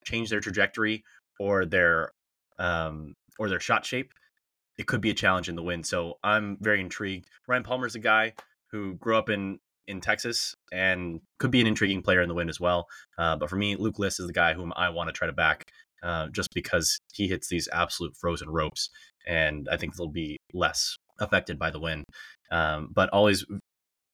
change their trajectory or their um, or their shot shape, it could be a challenge in the wind. So I'm very intrigued. Ryan Palmer's a guy who grew up in in Texas and could be an intriguing player in the wind as well. Uh, but for me, Luke List is the guy whom I want to try to back uh, just because he hits these absolute frozen ropes, and I think they'll be less affected by the wind. Um, but always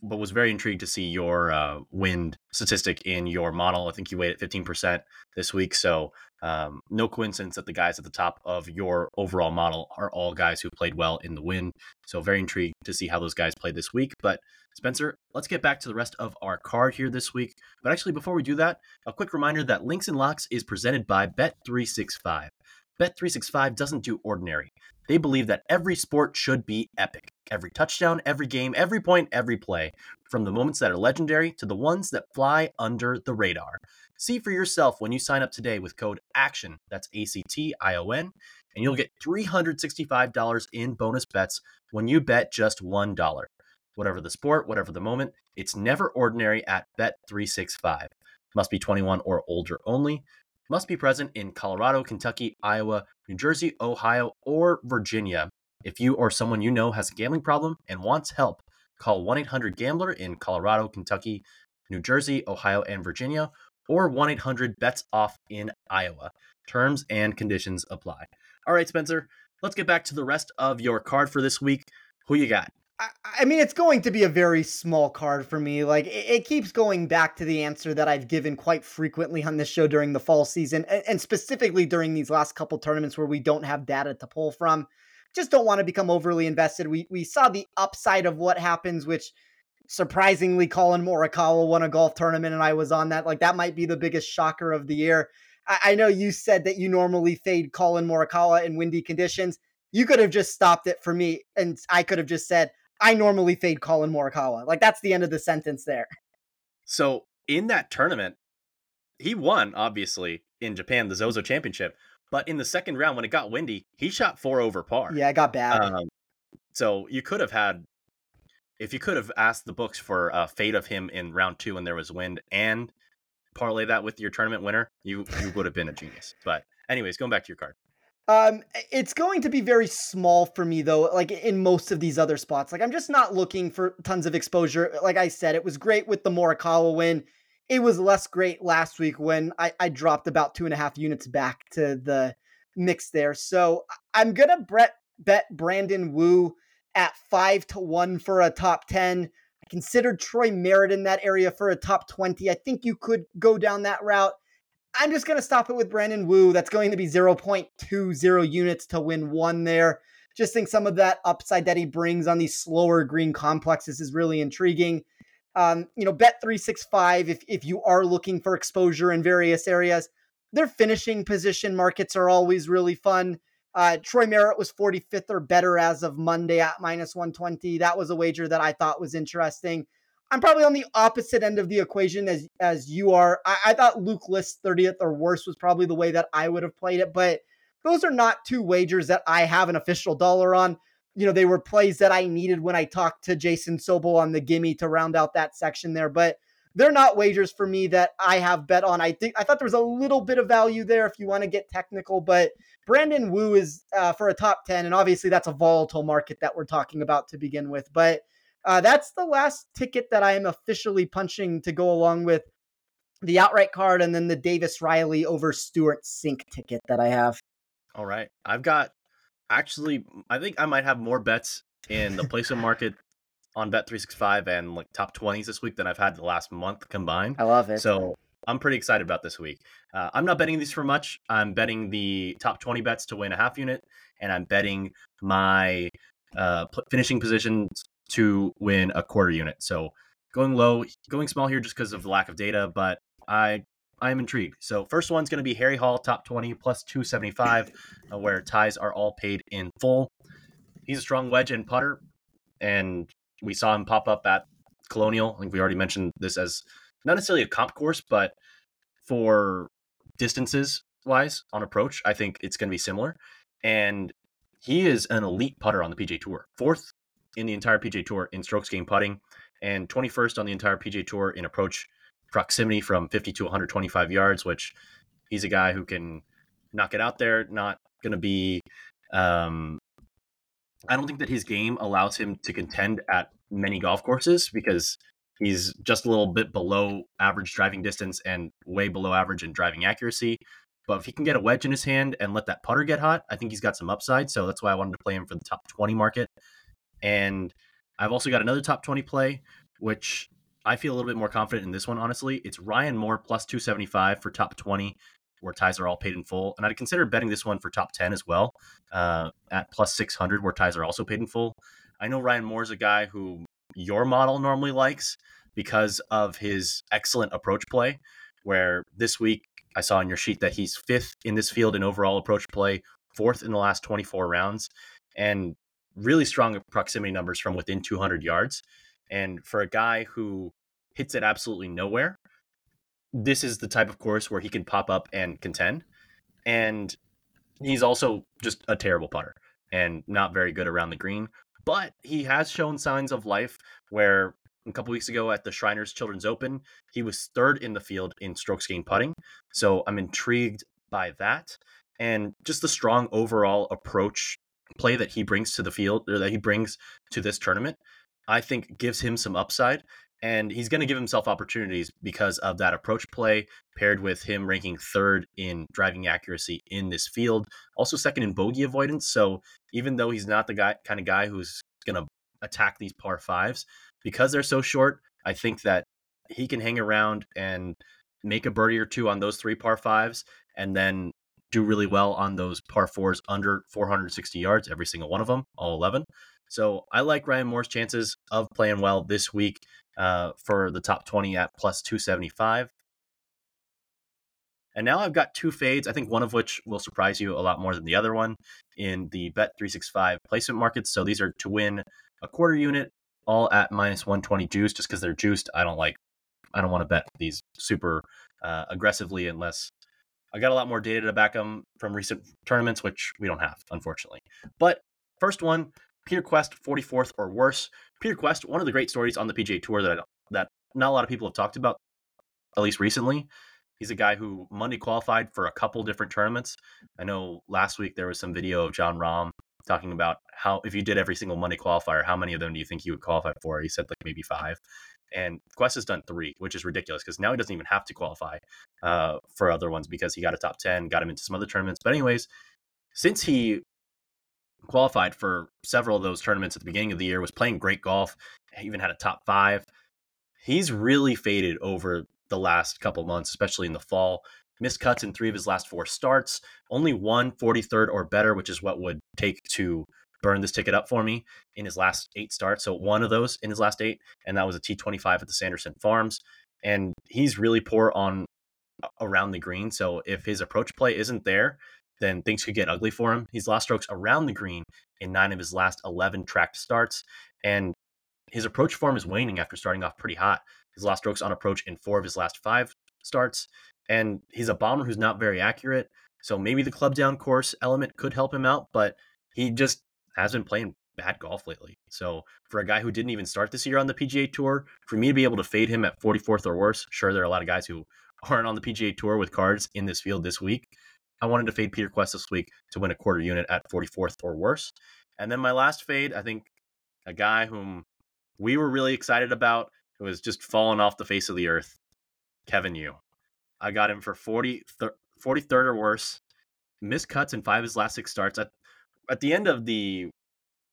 but was very intrigued to see your uh, wind statistic in your model. I think you weighed at 15% this week. So, um, no coincidence that the guys at the top of your overall model are all guys who played well in the wind. So, very intrigued to see how those guys played this week. But, Spencer, let's get back to the rest of our card here this week. But actually, before we do that, a quick reminder that Links and Locks is presented by Bet365. Bet365 doesn't do ordinary. They believe that every sport should be epic. Every touchdown, every game, every point, every play, from the moments that are legendary to the ones that fly under the radar. See for yourself when you sign up today with code ACTION, that's A C T I O N, and you'll get $365 in bonus bets when you bet just $1. Whatever the sport, whatever the moment, it's never ordinary at Bet365. Must be 21 or older only must be present in Colorado, Kentucky, Iowa, New Jersey, Ohio, or Virginia. If you or someone you know has a gambling problem and wants help, call 1 800 Gambler in Colorado, Kentucky, New Jersey, Ohio, and Virginia, or 1 800 Bets Off in Iowa. Terms and conditions apply. All right, Spencer, let's get back to the rest of your card for this week. Who you got? I mean, it's going to be a very small card for me. Like, it, it, keeps going back to the answer that I've given quite frequently on this show during the fall season, and, and specifically during these last couple tournaments where we don't have data to pull from. Just don't want to become overly invested. We we saw the upside of what happens, which surprisingly, Collin Morikawa won a golf tournament, and I was on that. Like, that might be the biggest shocker of the year. I, I know you said that you normally fade Collin Morikawa in windy conditions. You could have just stopped it for me, and I could have just said I normally fade Collin Morikawa. Like that's the end of the sentence there. So in that tournament, he won obviously in Japan the Zozo Championship, but in the second round when it got windy, he shot four over par. Yeah, it got bad. Um, so you could have had, if you could have asked the books for a fade of him in round two when there was wind and parlay that with your tournament winner, you you would have been a genius. But anyways, going back to your card. Um, it's going to be very small for me though, like in most of these other spots. Like I'm just not looking for tons of exposure. Like I said, it was great with the Morikawa win. It was less great last week when I, I dropped about two and a half units back to the mix there. So I'm gonna bet bet Brandon Wu at five to one for a top ten. I considered Troy Merritt in that area for a top 20. I think you could go down that route. I'm just going to stop it with Brandon Wu. That's going to be 0.20 units to win one there. Just think some of that upside that he brings on these slower green complexes is really intriguing. Um, you know, bet 365 if, if you are looking for exposure in various areas. Their finishing position markets are always really fun. Uh, Troy Merritt was 45th or better as of Monday at minus 120. That was a wager that I thought was interesting. I'm probably on the opposite end of the equation as as you are. I, I thought Luke List 30th or worse was probably the way that I would have played it, but those are not two wagers that I have an official dollar on. You know, they were plays that I needed when I talked to Jason Sobel on the gimme to round out that section there, but they're not wagers for me that I have bet on. I think I thought there was a little bit of value there if you want to get technical, but Brandon Wu is uh, for a top 10, and obviously that's a volatile market that we're talking about to begin with. But uh, that's the last ticket that I am officially punching to go along with the outright card and then the Davis Riley over Stewart Cink ticket that I have. All right. I've got actually, I think I might have more bets in the placement market on Bet365 and like top 20s this week than I've had the last month combined. I love it. So I'm pretty excited about this week. Uh, I'm not betting these for much. I'm betting the top 20 bets to win a half unit, and I'm betting my uh, finishing positions to win a quarter unit. So going low, going small here just because of the lack of data, but I I am intrigued. So first one's going to be Harry Hall, top 20 plus 275, uh, where ties are all paid in full. He's a strong wedge and putter, and we saw him pop up at Colonial. I think we already mentioned this as not necessarily a comp course, but for distances wise on approach, I think it's going to be similar. And he is an elite putter on the PGA Tour, fourth in the entire PGA Tour in strokes gained putting, and 21st on the entire PGA Tour in approach proximity from 50 to 125 yards. Which he's a guy who can knock it out there. Not going to be. Um, I don't think that his game allows him to contend at many golf courses because he's just a little bit below average driving distance and way below average in driving accuracy. But if he can get a wedge in his hand and let that putter get hot, I think he's got some upside. So that's why I wanted to play him for the top 20 market. And I've also got another top 20 play, which I feel a little bit more confident in this one, honestly. It's Ryan Moore plus 275 for top 20, where ties are all paid in full. And I'd consider betting this one for top 10 as well, uh, at plus 600, where ties are also paid in full. I know Ryan Moore's a guy who your model normally likes because of his excellent approach play, where this week I saw on your sheet that he's fifth in this field in overall approach play, fourth in the last 24 rounds, and really strong proximity numbers from within 200 yards. And for a guy who hits it absolutely nowhere, this is the type of course where he can pop up and contend. And he's also just a terrible putter and not very good around the green. But he has shown signs of life where a couple weeks ago at the Shriners Children's Open, he was third in the field in strokes gained putting. So I'm intrigued by that. And just the strong overall approach play that he brings to the field or that he brings to this tournament, I think gives him some upside. And he's going to give himself opportunities because of that approach play, paired with him ranking third in driving accuracy in this field, also second in bogey avoidance. So even though he's not the guy kind of guy who's going to attack these par fives, because they're so short, I think that he can hang around and make a birdie or two on those three par fives, and then do really well on those par fours under 460 yards, every single one of them, all 11. So I like Ryan Moore's chances of playing well this week uh, for the top 20 at plus 275. And now I've got two fades, I think one of which will surprise you a lot more than the other one in the Bet 365 placement markets. So these are to win a quarter unit, all at minus 120 juice, just because they're juiced. I don't like, I don't want to bet these super uh, aggressively unless I got a lot more data to back them from recent tournaments, which we don't have, unfortunately. But first one, Peter Kuest, 44th or worse. Peter Kuest, one of the great stories on the PGA Tour that that not a lot of people have talked about, at least recently. He's a guy who Monday qualified for a couple different tournaments. I know last week there was some video of Jon Rahm talking about how if you did every single Monday qualifier, how many of them do you think you would qualify for? He said like maybe five and Kuest has done three, which is ridiculous because now he doesn't even have to qualify uh, for other ones because he got a top 10, got him into some other tournaments. But, anyways, since he qualified for several of those tournaments at the beginning of the year, was playing great golf, even had a top five, he's really faded over the last couple months, especially in the fall. Missed cuts in three of his last four starts, only one 43rd or better, which is what would take to burned this ticket up for me in his last eight starts. So one of those in his last eight, and that was a T25 at the Sanderson Farms. And he's really poor on around the green. So if his approach play isn't there, then things could get ugly for him. He's lost strokes around the green in nine of his last 11 tracked starts. And his approach form is waning after starting off pretty hot. He's lost strokes on approach in four of his last five starts. And he's a bomber who's not very accurate. So maybe the club down course element could help him out, but he just has been playing bad golf lately. So for a guy who didn't even start this year on the PGA Tour, for me to be able to fade him at 44th or worse, sure there are a lot of guys who aren't on the PGA Tour with cards in this field this week. I wanted to fade Peter Kuest this week to win a quarter unit at 44th or worse. And then my last fade, I think a guy whom we were really excited about, who has just fallen off the face of the earth, Kevin Yu. I got him for 40, 43rd or worse. Missed cuts in five of his last six starts. I at the end of the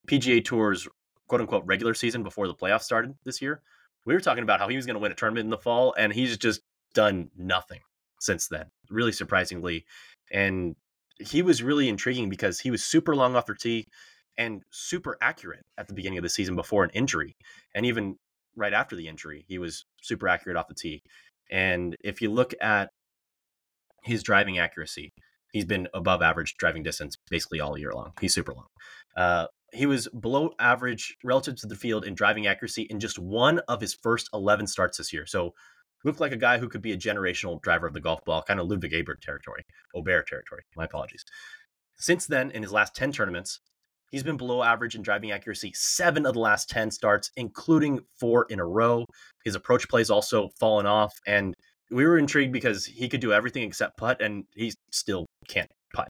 PGA Tour's quote unquote regular season before the playoffs started this year, we were talking about how he was going to win a tournament in the fall, and he's just done nothing since then, really surprisingly. And he was really intriguing because he was super long off the tee and super accurate at the beginning of the season before an injury. And even right after the injury, he was super accurate off the tee. And if you look at his driving accuracy, he's been above average driving distance basically all year long. He's super long. Uh, he was below average relative to the field in driving accuracy in just one of his first 11 starts this year. So looked like a guy who could be a generational driver of the golf ball, kind of Ludvig Aberg territory, Aubert territory. My apologies. Since then, in his last 10 tournaments, he's been below average in driving accuracy seven of the last 10 starts, including four in a row. His approach plays also fallen off, and we were intrigued because he could do everything except putt, and he still can't putt.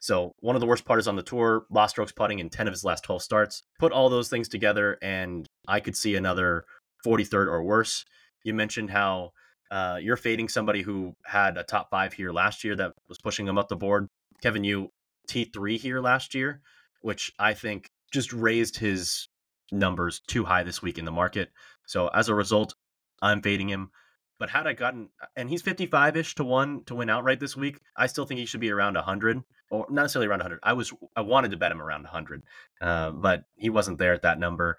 So one of the worst putters on the tour, lost strokes putting in 10 of his last 12 starts. Put all those things together, and I could see another 43rd or worse. You mentioned how uh, you're fading somebody who had a top five here last year that was pushing him up the board. Kevin Yu T3 here last year, which I think just raised his numbers too high this week in the market. So as a result, I'm fading him. But had I gotten, and he's 55 ish to one to win outright this week, I still think he should be around 100, or not necessarily around 100. I was, I wanted to bet him around 100, uh, but he wasn't there at that number.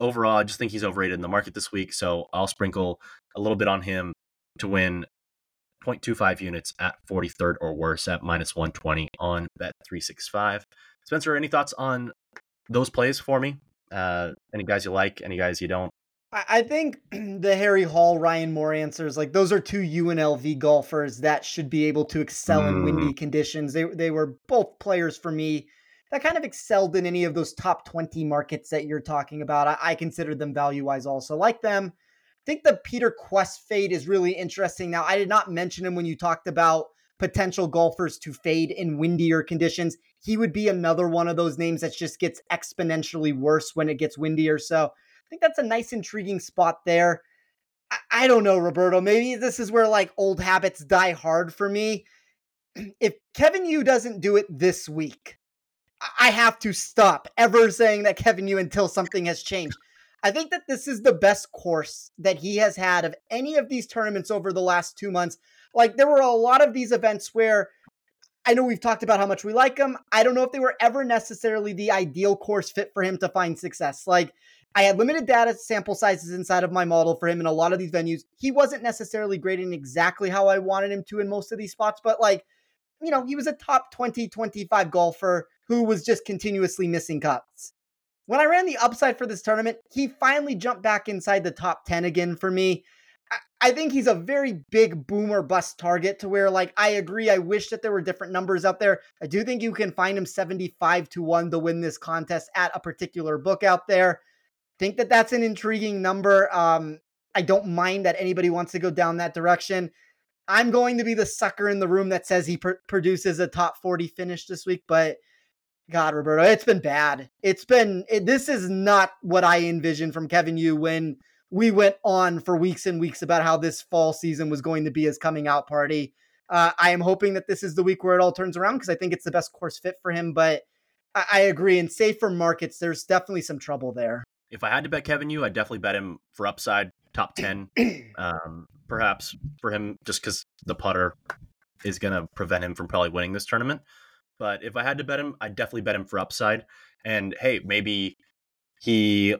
Overall, I just think he's overrated in the market this week. So I'll sprinkle a little bit on him to win 0.25 units at 43rd or worse at minus 120 on bet 365. Spencer, any thoughts on those plays for me? Uh, any guys you like, any guys you don't? I think the Harry Hall, Ryan Moore answers, like those are two UNLV golfers that should be able to excel mm. in windy conditions. They they were both players for me that kind of excelled in any of those top 20 markets that you're talking about. I, I consider them value wise also. Like them. I think the Peter Kuest fade is really interesting. Now, I did not mention him when you talked about potential golfers to fade in windier conditions. He would be another one of those names that just gets exponentially worse when it gets windier. So I think that's a nice, intriguing spot there. I, I don't know, Roberto. Maybe this is where like old habits die hard for me. If Kevin Yu doesn't do it this week, I have to stop ever saying that Kevin Yu until something has changed. I think that this is the best course that he has had of any of these tournaments over the last two months. Like there were a lot of these events where I know we've talked about how much we like him. I don't know if they were ever necessarily the ideal course fit for him to find success. Like I had limited data sample sizes inside of my model for him in a lot of these venues. He wasn't necessarily grading exactly how I wanted him to in most of these spots, but like, you know, he was a top 20, 25 golfer who was just continuously missing cuts. When I ran the upside for this tournament, he finally jumped back inside the top 10 again for me. I think he's a very big boomer bust target to where, like, I agree. I wish that there were different numbers out there. I do think you can find him 75 to 1 to win this contest at a particular book out there. Think that that's an intriguing number. Um, I don't mind that anybody wants to go down that direction. I'm going to be the sucker in the room that says he pr- produces a top 40 finish this week, but God, Roberto, it's been bad. It's been, it, this is not what I envisioned from Kevin Yu when we went on for weeks and weeks about how this fall season was going to be his coming out party. Uh, I am hoping that this is the week where it all turns around because I think it's the best course fit for him. But I, I agree. In safer markets, there's definitely some trouble there. If I had to bet Kevin Yu, I'd definitely bet him for upside top 10, um, perhaps for him, just because the putter is going to prevent him from probably winning this tournament. But if I had to bet him, I'd definitely bet him for upside. And hey, maybe he,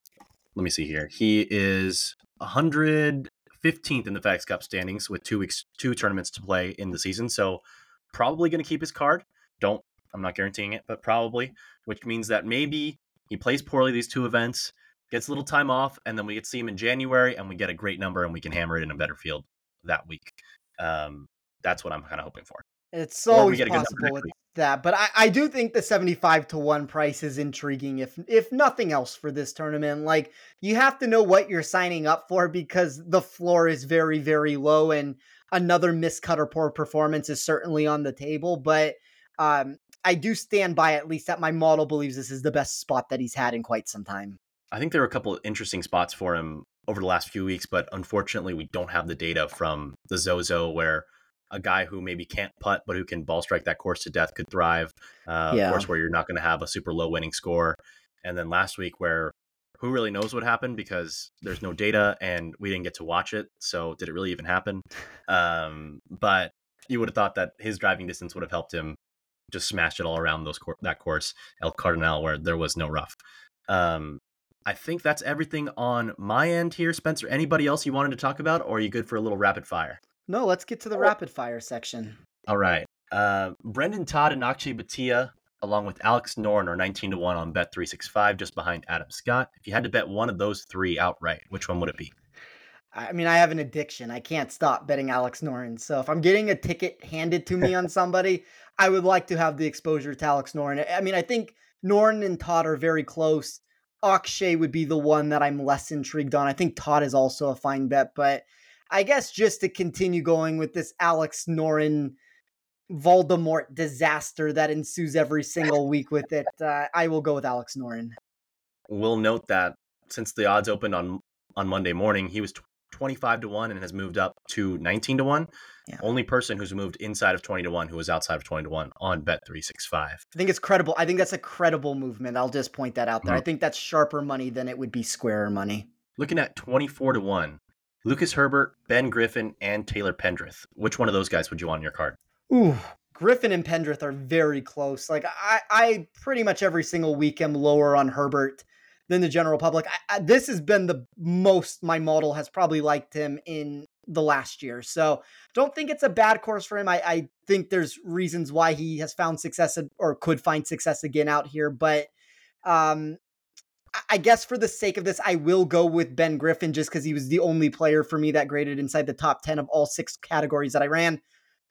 let me see here. He is 115th in the FedEx Cup standings with two weeks, two tournaments to play in the season. So probably going to keep his card. Don't, I'm not guaranteeing it, but probably, which means that maybe he plays poorly these two events, gets a little time off, and then we get to see him in January and we get a great number and we can hammer it in a better field that week. Um, that's what I'm kind of hoping for. It's always possible with that, but I, I do think the 75 to 1 price is intriguing if if nothing else for this tournament. Like you have to know what you're signing up for because the floor is very, very low and another miscut or poor performance is certainly on the table. But um, I do stand by at least that my model believes this is the best spot that he's had in quite some time. I think there are a couple of interesting spots for him over the last few weeks, but unfortunately we don't have the data from the Zozo where a guy who maybe can't putt but who can ball strike that course to death could thrive. Uh, yeah. Of course, where you're not going to have a super low winning score. And then last week, where who really knows what happened because there's no data and we didn't get to watch it. So did it really even happen? Um, but you would have thought that his driving distance would have helped him just smash it all around those cor- that course, El Cardonal, where there was no rough. Um, I think that's everything on my end here, Spencer. Anybody else you wanted to talk about, or are you good for a little rapid fire? No, let's get to the rapid fire section. All right. Uh, Brendon Todd and Akshay Bhatia, along with Alex Noren, are 19 to 1 on Bet 365, just behind Adam Scott. If you had to bet one of those three outright, which one would it be? I mean, I have an addiction. I can't stop betting Alex Noren. So if I'm getting a ticket handed to me on somebody, I would like to have the exposure to Alex Noren. I mean, I think Noren and Todd are very close. Akshay would be the one that I'm less intrigued on. I think Todd is also a fine bet, but I guess just to continue going with this Alex Noren Voldemort disaster that ensues every single week with it, uh, I will go with Alex Noren. We'll note that since the odds opened on on Monday morning, he was 25 to 1 and has moved up to 19 to 1. Yeah. Only person who's moved inside of 20 to 1 who was outside of 20 to 1 on bet 365. I think it's credible. I think that's a credible movement. I'll just point that out there. Mm-hmm. I think that's sharper money than it would be squarer money. Looking at 24 to 1, Lucas Herbert, Ben Griffin, and Taylor Pendrith. Which one of those guys would you want on your card? Ooh, Griffin and Pendrith are very close. Like I, I pretty much every single week am lower on Herbert than the general public. I, I, this has been the most my model has probably liked him in the last year. So don't think it's a bad course for him. I, I think there's reasons why he has found success or could find success again out here. But um, I guess for the sake of this, I will go with Ben Griffin just because he was the only player for me that graded inside the top 10 of all six categories that I ran.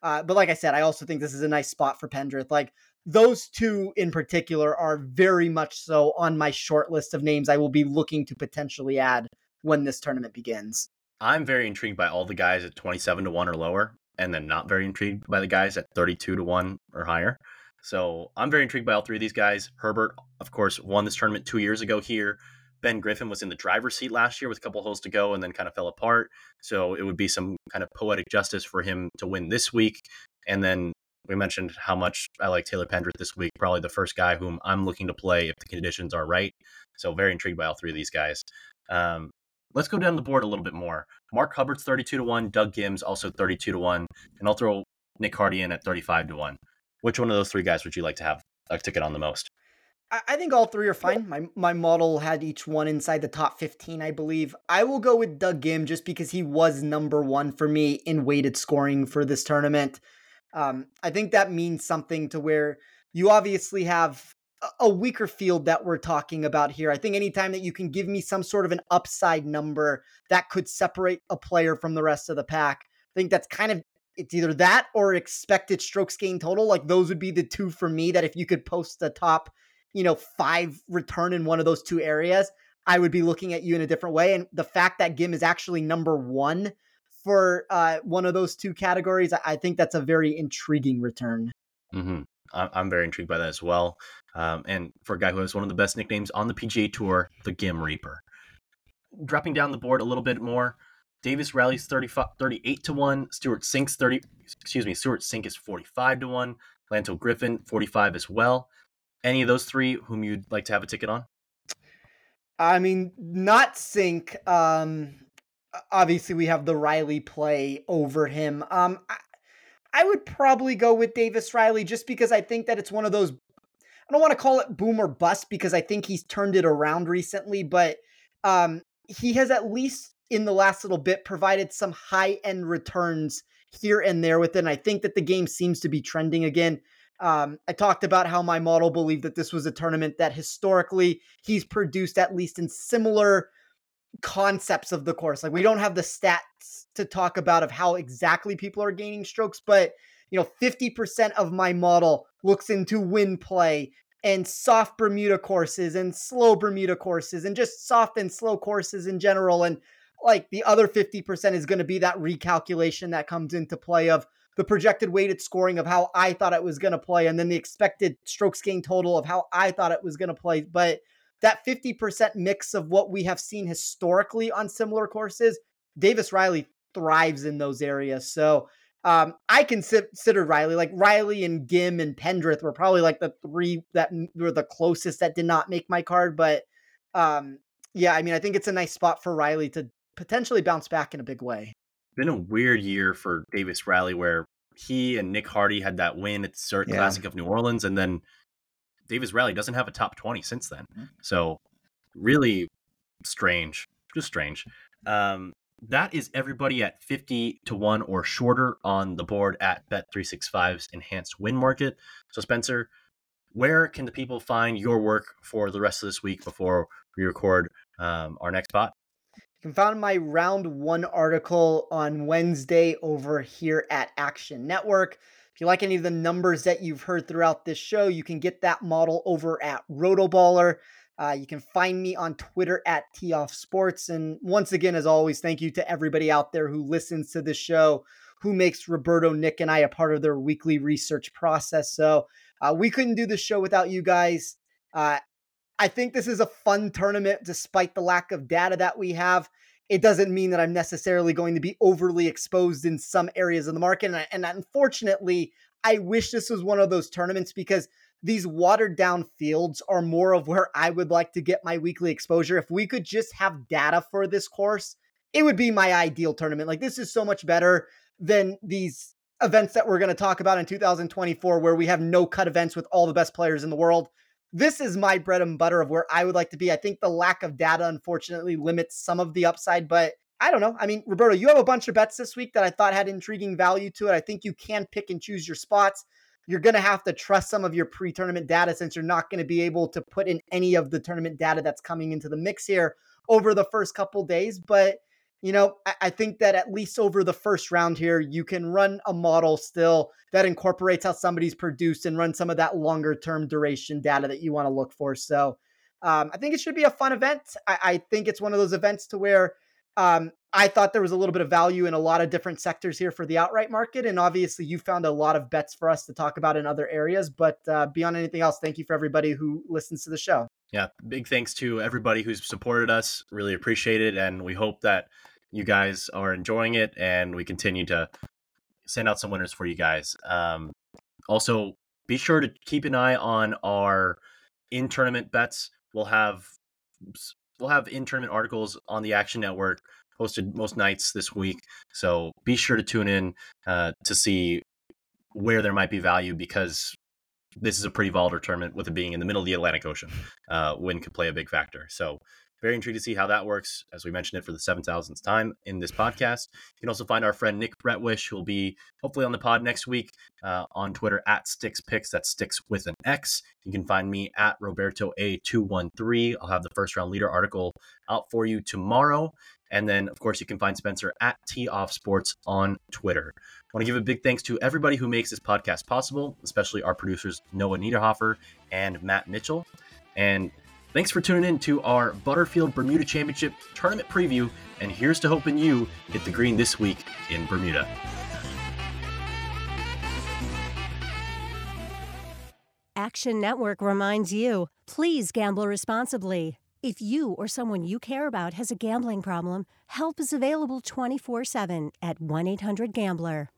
Uh, but like I said, I also think this is a nice spot for Pendrith. Like those two in particular are very much so on my short list of names I will be looking to potentially add when this tournament begins. I'm very intrigued by all the guys at 27 to 1 or lower, and then not very intrigued by the guys at 32 to 1 or higher. So I'm very intrigued by all three of these guys. Herbert, of course, won this tournament two years ago here. Ben Griffin was in the driver's seat last year with a couple holes to go and then kind of fell apart. So it would be some kind of poetic justice for him to win this week. And then we mentioned how much I like Taylor Pendrith this week, probably the first guy whom I'm looking to play if the conditions are right. So very intrigued by all three of these guys. Um, let's go down the board a little bit more. Mark Hubbard's 32 to 1, Doug Ghim's also 32 to 1, and I'll throw Nick Hardy in at 35 to 1. Which one of those three guys would you like to have a ticket on the most? I think all three are fine. My my model had each one inside the top 15, I believe. I will go with Doug Ghim just because he was number one for me in weighted scoring for this tournament. Um, I think that means something to where you obviously have a weaker field that we're talking about here. I think anytime that you can give me some sort of an upside number that could separate a player from the rest of the pack, I think that's kind of it's either that or expected strokes gain total. Like those would be the two for me that if you could post the top, you know, five return in one of those two areas, I would be looking at you in a different way. And the fact that Ghim is actually number one for uh, one of those two categories, I think that's a very intriguing return. Mm-hmm. I'm very intrigued by that as well. Um, and for a guy who has one of the best nicknames on the PGA Tour, the Ghim Reaper. Dropping down the board a little bit more, Davis Riley's 38 to 1, Stewart Cink's 30 excuse me, Stewart Cink is 45 to 1, Lanto Griffin 45 as well. Any of those three whom you'd like to have a ticket on? I mean, not Cink. Um obviously we have the Riley play over him. Um I, I would probably go with Davis Riley just because I think that it's one of those I don't want to call it boom or bust because I think he's turned it around recently, but um, he has at least in the last little bit provided some high end returns here and there with it. And I think that the game seems to be trending again. Um, I talked about how my model believed that this was a tournament that historically he's produced at least in similar concepts of the course. Like we don't have the stats to talk about of how exactly people are gaining strokes, but you know, 50% of my model looks into wind play and soft Bermuda courses and slow Bermuda courses and just soft and slow courses in general. And like the other 50% is going to be that recalculation that comes into play of the projected weighted scoring of how I thought it was going to play and then the expected strokes gain total of how I thought it was going to play. But that 50% mix of what we have seen historically on similar courses, Davis Riley thrives in those areas. So um, I consider Riley like Riley and Ghim and Pendrith were probably like the three that were the closest that did not make my card. But um, yeah, I mean, I think it's a nice spot for Riley to potentially bounce back in a big way. Been a weird year for Davis Riley where he and Nick Hardy had that win at the CERT yeah. Classic of New Orleans, and then Davis Riley doesn't have a top 20 since then. Mm. So really strange, just strange. Um, that is everybody at 50 to 1 or shorter on the board at Bet365's enhanced win market. So, Spencer, where can the people find your work for the rest of this week before we record um, our next spot? You can find my round one article on Wednesday over here at Action Network. If you like any of the numbers that you've heard throughout this show, you can get that model over at Rotoballer. Uh, you can find me on Twitter at Toff Sports. And once again, as always, thank you to everybody out there who listens to the show, who makes Roberto, Nick, and I a part of their weekly research process. So uh, we couldn't do the show without you guys. Uh, I think this is a fun tournament, despite the lack of data that we have. It doesn't mean that I'm necessarily going to be overly exposed in some areas of the market. And, and unfortunately, I wish this was one of those tournaments because these watered down fields are more of where I would like to get my weekly exposure. If we could just have data for this course, it would be my ideal tournament. Like this is so much better than these events that we're going to talk about in 2024 where we have no cut events with all the best players in the world. This is my bread and butter of where I would like to be. I think the lack of data unfortunately limits some of the upside, but I don't know. I mean, Roberto, you have a bunch of bets this week that I thought had intriguing value to it. I think you can pick and choose your spots. You're going to have to trust some of your pre tournament data since you're not going to be able to put in any of the tournament data that's coming into the mix here over the first couple days. But you know, I, think that at least over the first round here, you can run a model still that incorporates how somebody's produced and run some of that longer term duration data that you want to look for. So um, I think it should be a fun event. I, I think it's one of those events to where um, I thought there was a little bit of value in a lot of different sectors here for the outright market. And obviously, you found a lot of bets for us to talk about in other areas. But uh, beyond anything else, thank you for everybody who listens to the show. Yeah, big thanks to everybody who's supported us. Really appreciate it. And we hope that you guys are enjoying it, and we continue to send out some winners for you guys. Um, also, be sure to keep an eye on our in tournament bets. We'll have we'll have in tournament articles on the Action Network posted most nights this week. So be sure to tune in uh, to see where there might be value because this is a pretty volatile tournament with it being in the middle of the Atlantic Ocean. Uh, wind could play a big factor. So very intrigued to see how that works, as we mentioned it for the 7,000th time in this podcast. You can also find our friend Nick Bretwisch, who will be hopefully on the pod next week uh, on Twitter at StixPicks. That sticks with an X. You can find me at Roberto A213. I'll have the first round leader article out for you tomorrow. And then, of course, you can find Spencer at Tee Off Sports on Twitter. I want to give a big thanks to everybody who makes this podcast possible, especially our producers, Noah Niederhofer and Matt Mitchell. And Thanks for tuning in to our Butterfield Bermuda Championship tournament preview, and here's to hoping you hit the green this week in Bermuda. Action Network reminds you please gamble responsibly. If you or someone you care about has a gambling problem, help is available 24 7 at 1 800 Gambler.